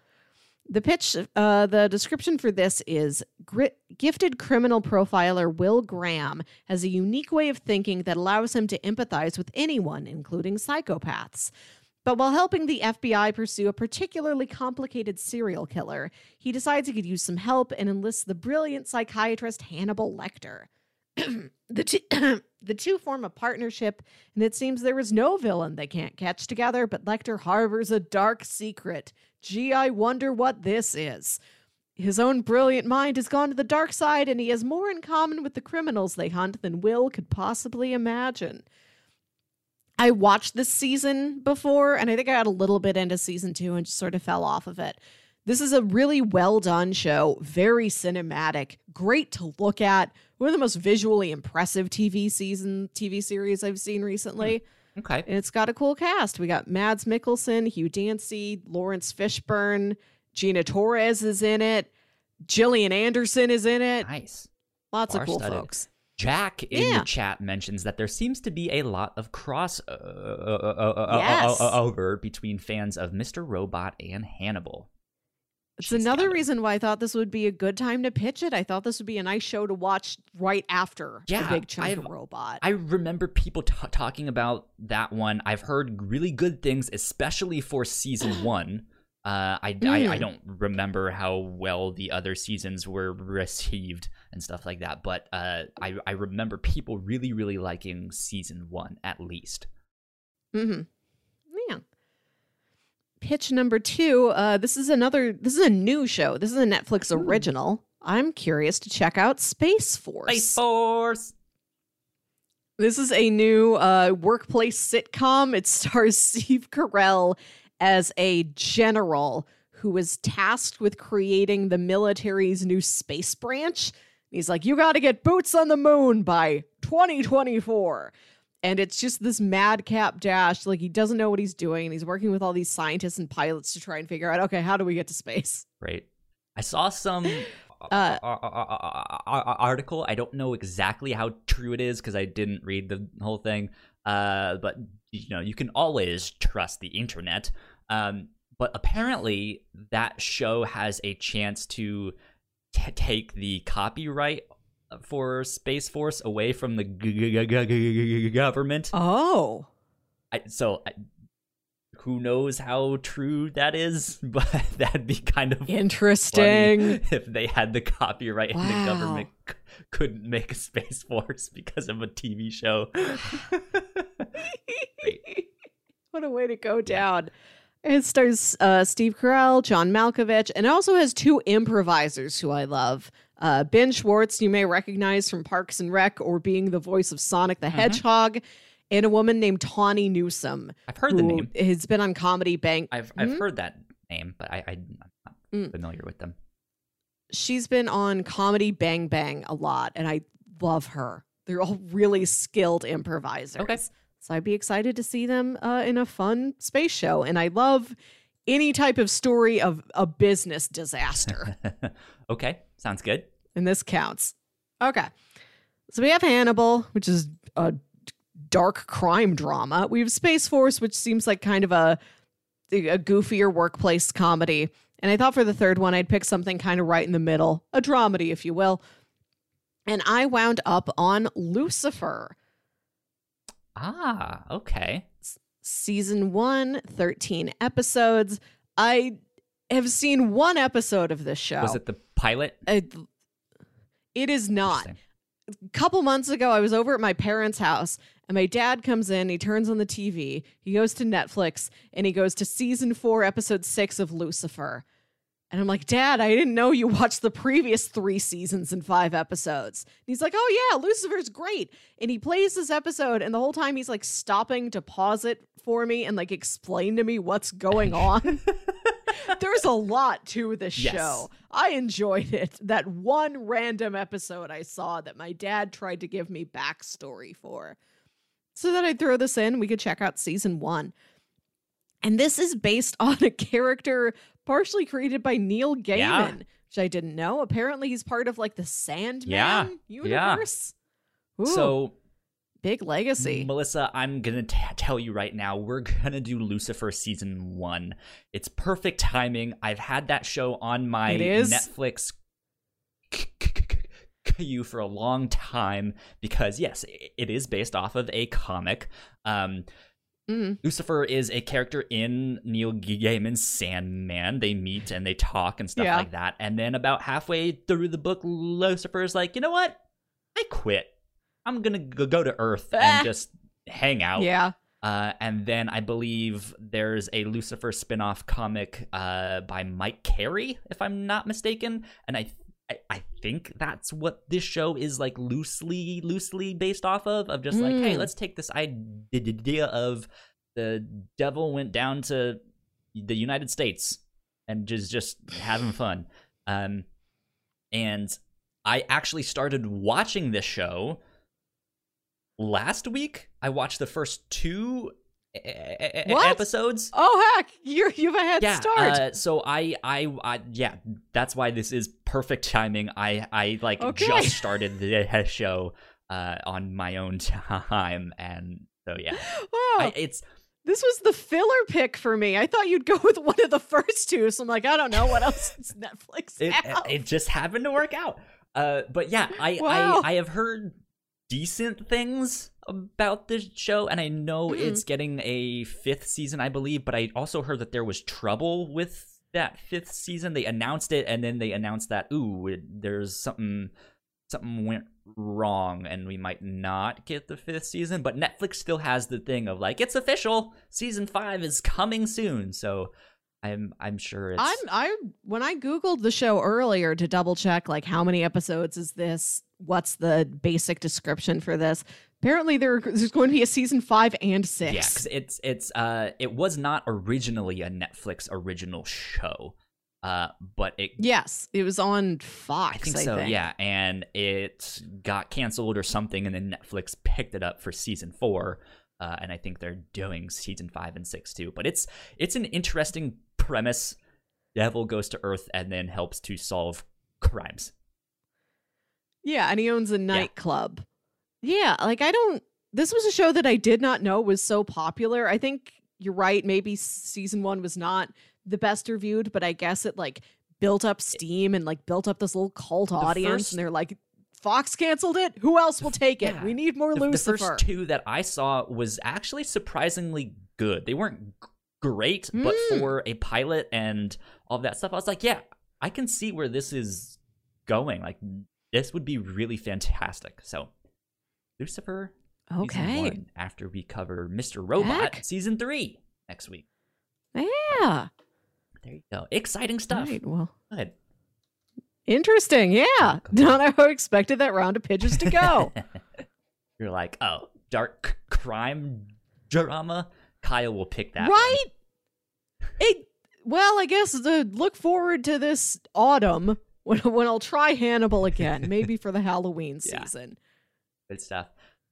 The pitch, uh, the description for this is gifted criminal profiler Will Graham has a unique way of thinking that allows him to empathize with anyone, including psychopaths. But while helping the FBI pursue a particularly complicated serial killer, he decides he could use some help and enlists the brilliant psychiatrist Hannibal Lecter. the, two, the two form a partnership, and it seems there is no villain they can't catch together, but Lecter harbors a dark secret. Gee, I wonder what this is. His own brilliant mind has gone to the dark side, and he has more in common with the criminals they hunt than Will could possibly imagine. I watched this season before, and I think I got a little bit into season two and just sort of fell off of it. This is a really well done show, very cinematic, great to look at. One of the most visually impressive TV season TV series I've seen recently. Okay. And it's got a cool cast. We got Mads Mikkelsen, Hugh Dancy, Laurence Fishburne, Gina Torres is in it, Gillian Anderson is in it. Nice. Lots of cool Star-studded. folks. Jack in Yeah. the chat mentions that there seems to be a lot of cross uh, uh, uh, uh, Yes. uh, uh, over between fans of Mr. Robot and Hannibal. It's another it. reason why I thought this would be a good time to pitch it. I thought this would be a nice show to watch right after Yeah, the big chunk I've- of robot. I remember people t- talking about that one. I've heard really good things, especially for season one. Uh, I, I, I Mm. don't remember how well the other seasons were received and stuff like that, but uh, I, I remember people really, really liking season one at least. mm-hmm. Pitch number two. Uh, this is another. This is a new show. This is a Netflix Hmm. original. I'm curious to check out Space Force. Space Force! This is a new uh, workplace sitcom. It stars Steve Carell as a general who was tasked with creating the military's new space branch. He's like, You got to get boots on the moon by 2024. And it's just this madcap dash. Like, he doesn't know what he's doing. And he's working with all these scientists and pilots to try and figure out, okay, how do we get to space? Right. I saw some Uh, uh, article. I don't know exactly how true it is because I didn't read the whole thing. Uh, but you know, you can always trust the internet. Um, but apparently, that show has a chance to t- take the copyright for Space Force away from the g- g- g- g- government. Oh. I, so. I, who knows how true that is, but that'd be kind of Interesting. if they had the copyright and the government c- couldn't make a space force because of a TV show. what a way to go down. It stars uh, Steve Carell, John Malkovich, and it also has two improvisers who I love. Uh, ben Schwartz, you may recognize from Parks and Rec or being the voice of Sonic the Mm-hmm. Hedgehog, and a woman named Tawny Newsome, I've heard the name. has been on Comedy Bang. I've I've Mhm. heard that name, but I, I'm not Mm. familiar with them. She's been on Comedy Bang Bang a lot, and I love her. They're all really skilled improvisers. Okay. So I'd be excited to see them uh, in a fun space show. And I love any type of story of a business disaster. okay, sounds good. and this counts. Okay. So we have Hannibal, which is a dark crime drama. We have Space Force, which seems like kind of a a goofier workplace comedy. And I thought for the third one I'd pick something kind of right in the middle, a dramedy, if you will. And I wound up on Lucifer. Ah, okay. season one, 13 episodes. I have seen one episode of this show. Was it the pilot? It, it is not. A couple months ago, I was over at my parents' house, and my dad comes in. He turns on the TV. He goes to Netflix, and he goes to season four, episode six of Lucifer. And I'm like, Dad, I didn't know you watched the previous three seasons and five episodes. And he's like, Oh, yeah, Lucifer's great. And he plays this episode, and the whole time he's like stopping to pause it for me and like explain to me what's going on. There's a lot to this Yes. show. I enjoyed it. That one random episode I saw that my dad tried to give me backstory for. So that I'd throw this in, we could check out season one. And this is based on a character partially created by Neil Gaiman, Yeah. which I didn't know. Apparently, he's part of like the Sandman Yeah. Yeah. universe. Ooh, So, big legacy. Melissa, I'm gonna t- tell you right now, we're gonna do Lucifer season one. It's perfect timing. I've had that show on my Netflix queue for a long time because yes, it is based off of a comic. Um, Mhm. Lucifer is a character in Neil Gaiman's Sandman. They meet and they talk and stuff Yeah. like that. And then about halfway through the book, Lucifer is like, you know what? I quit. I'm gonna go go to Earth Ah. and just hang out. Yeah. Uh, and then I believe there's a Lucifer spin-off comic uh, by Mike Carey, if I'm not mistaken. And I, I, I think that's what this show is like loosely, loosely based off of. Of just like, hey, Mm. let's take this idea of the devil went down to the United States and just just having fun. Um, and I actually started watching this show last week. I watched the first two What? episodes. Oh heck, you have a head Yeah, start. uh, so I, I, I, yeah, that's why this is perfect timing. I, I like Okay. just started the show uh, on my own time, and so yeah, wow, I, it's this was the filler pick for me. I thought you'd go with one of the first two, so I'm like, I don't know what else does Netflix it, it just happened to work out. Uh, but yeah, I, Wow. I I have heard decent things about this show, and I know Mm. it's getting a fifth season, I believe. But I also heard that there was trouble with that fifth season. They announced it, and then they announced that ooh, it, there's something something went wrong, and we might not get the fifth season. But Netflix still has the thing of like it's official, season five is coming soon. So. I'm I'm sure it's I'm I when I googled the show earlier to double check like how many episodes is this? What's the basic description for this? Apparently there, there's going to be a season five and six. Yeah, 'cause it's it's uh it was not originally a Netflix original show, uh, but it Yes, it was on Fox. I think so, think. yeah, and it got canceled or something, and then Netflix picked it up for season four, uh, and I think they're doing season five and six too. But it's it's an interesting premise. Devil goes to Earth and then helps to solve crimes. Yeah, and he owns a nightclub. Yeah, like I don't. This was a show that I did not know was so popular. I think you're right. Maybe season one was not the best reviewed, but I guess it like built up steam and like built up this little cult audience. first- and they're like, Fox canceled it. Who else will take it? Yeah. We need more the, the Lucifer. first two that I saw was actually surprisingly good. They weren't great, but Mm. for a pilot and all that stuff, I was like, yeah, I can see where this is going. Like, this would be really fantastic. So, Lucifer, okay. one, after we cover Mr. Robot, Heck. season three next week. Yeah. There you go. Exciting stuff. Right. Well, Good. interesting. Yeah. Not how I expected that round of pitches to go. You're like, oh, dark crime drama. Kyle will pick that. one. right? It well, I guess the look forward to this autumn when when I'll try Hannibal again, maybe for the Halloween Yeah. Good stuff.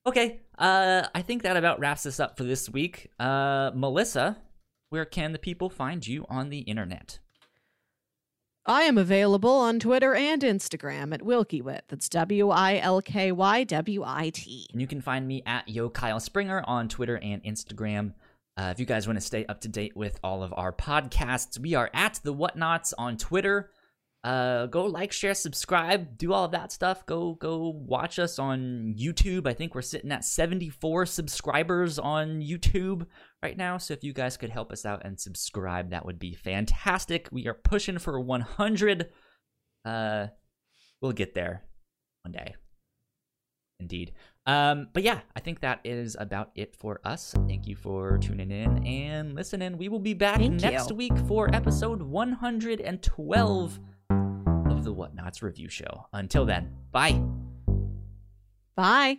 Okay, uh, I think that about wraps us up for this week. Uh, Melissa, where can the people find you on the internet? I am available on Twitter and Instagram at WilkyWit. That's W I L K Y W I T. And you can find me at Yo Kyle Springer on Twitter and Instagram. Uh, if you guys want to stay up to date with all of our podcasts, we are at the Whatnauts on Twitter. Uh, go like, share, subscribe, do all of that stuff. Go go watch us on YouTube. I think we're sitting at 74 subscribers on YouTube right now. So if you guys could help us out and subscribe, that would be fantastic. We are pushing for 100. Uh, we'll get there one day. Indeed. Um, but yeah, I think that is about it for us. Thank you for tuning in and listening. We will be back Thank next you. week for episode 112 of the Whatnauts Review Show. Until then, bye. Bye.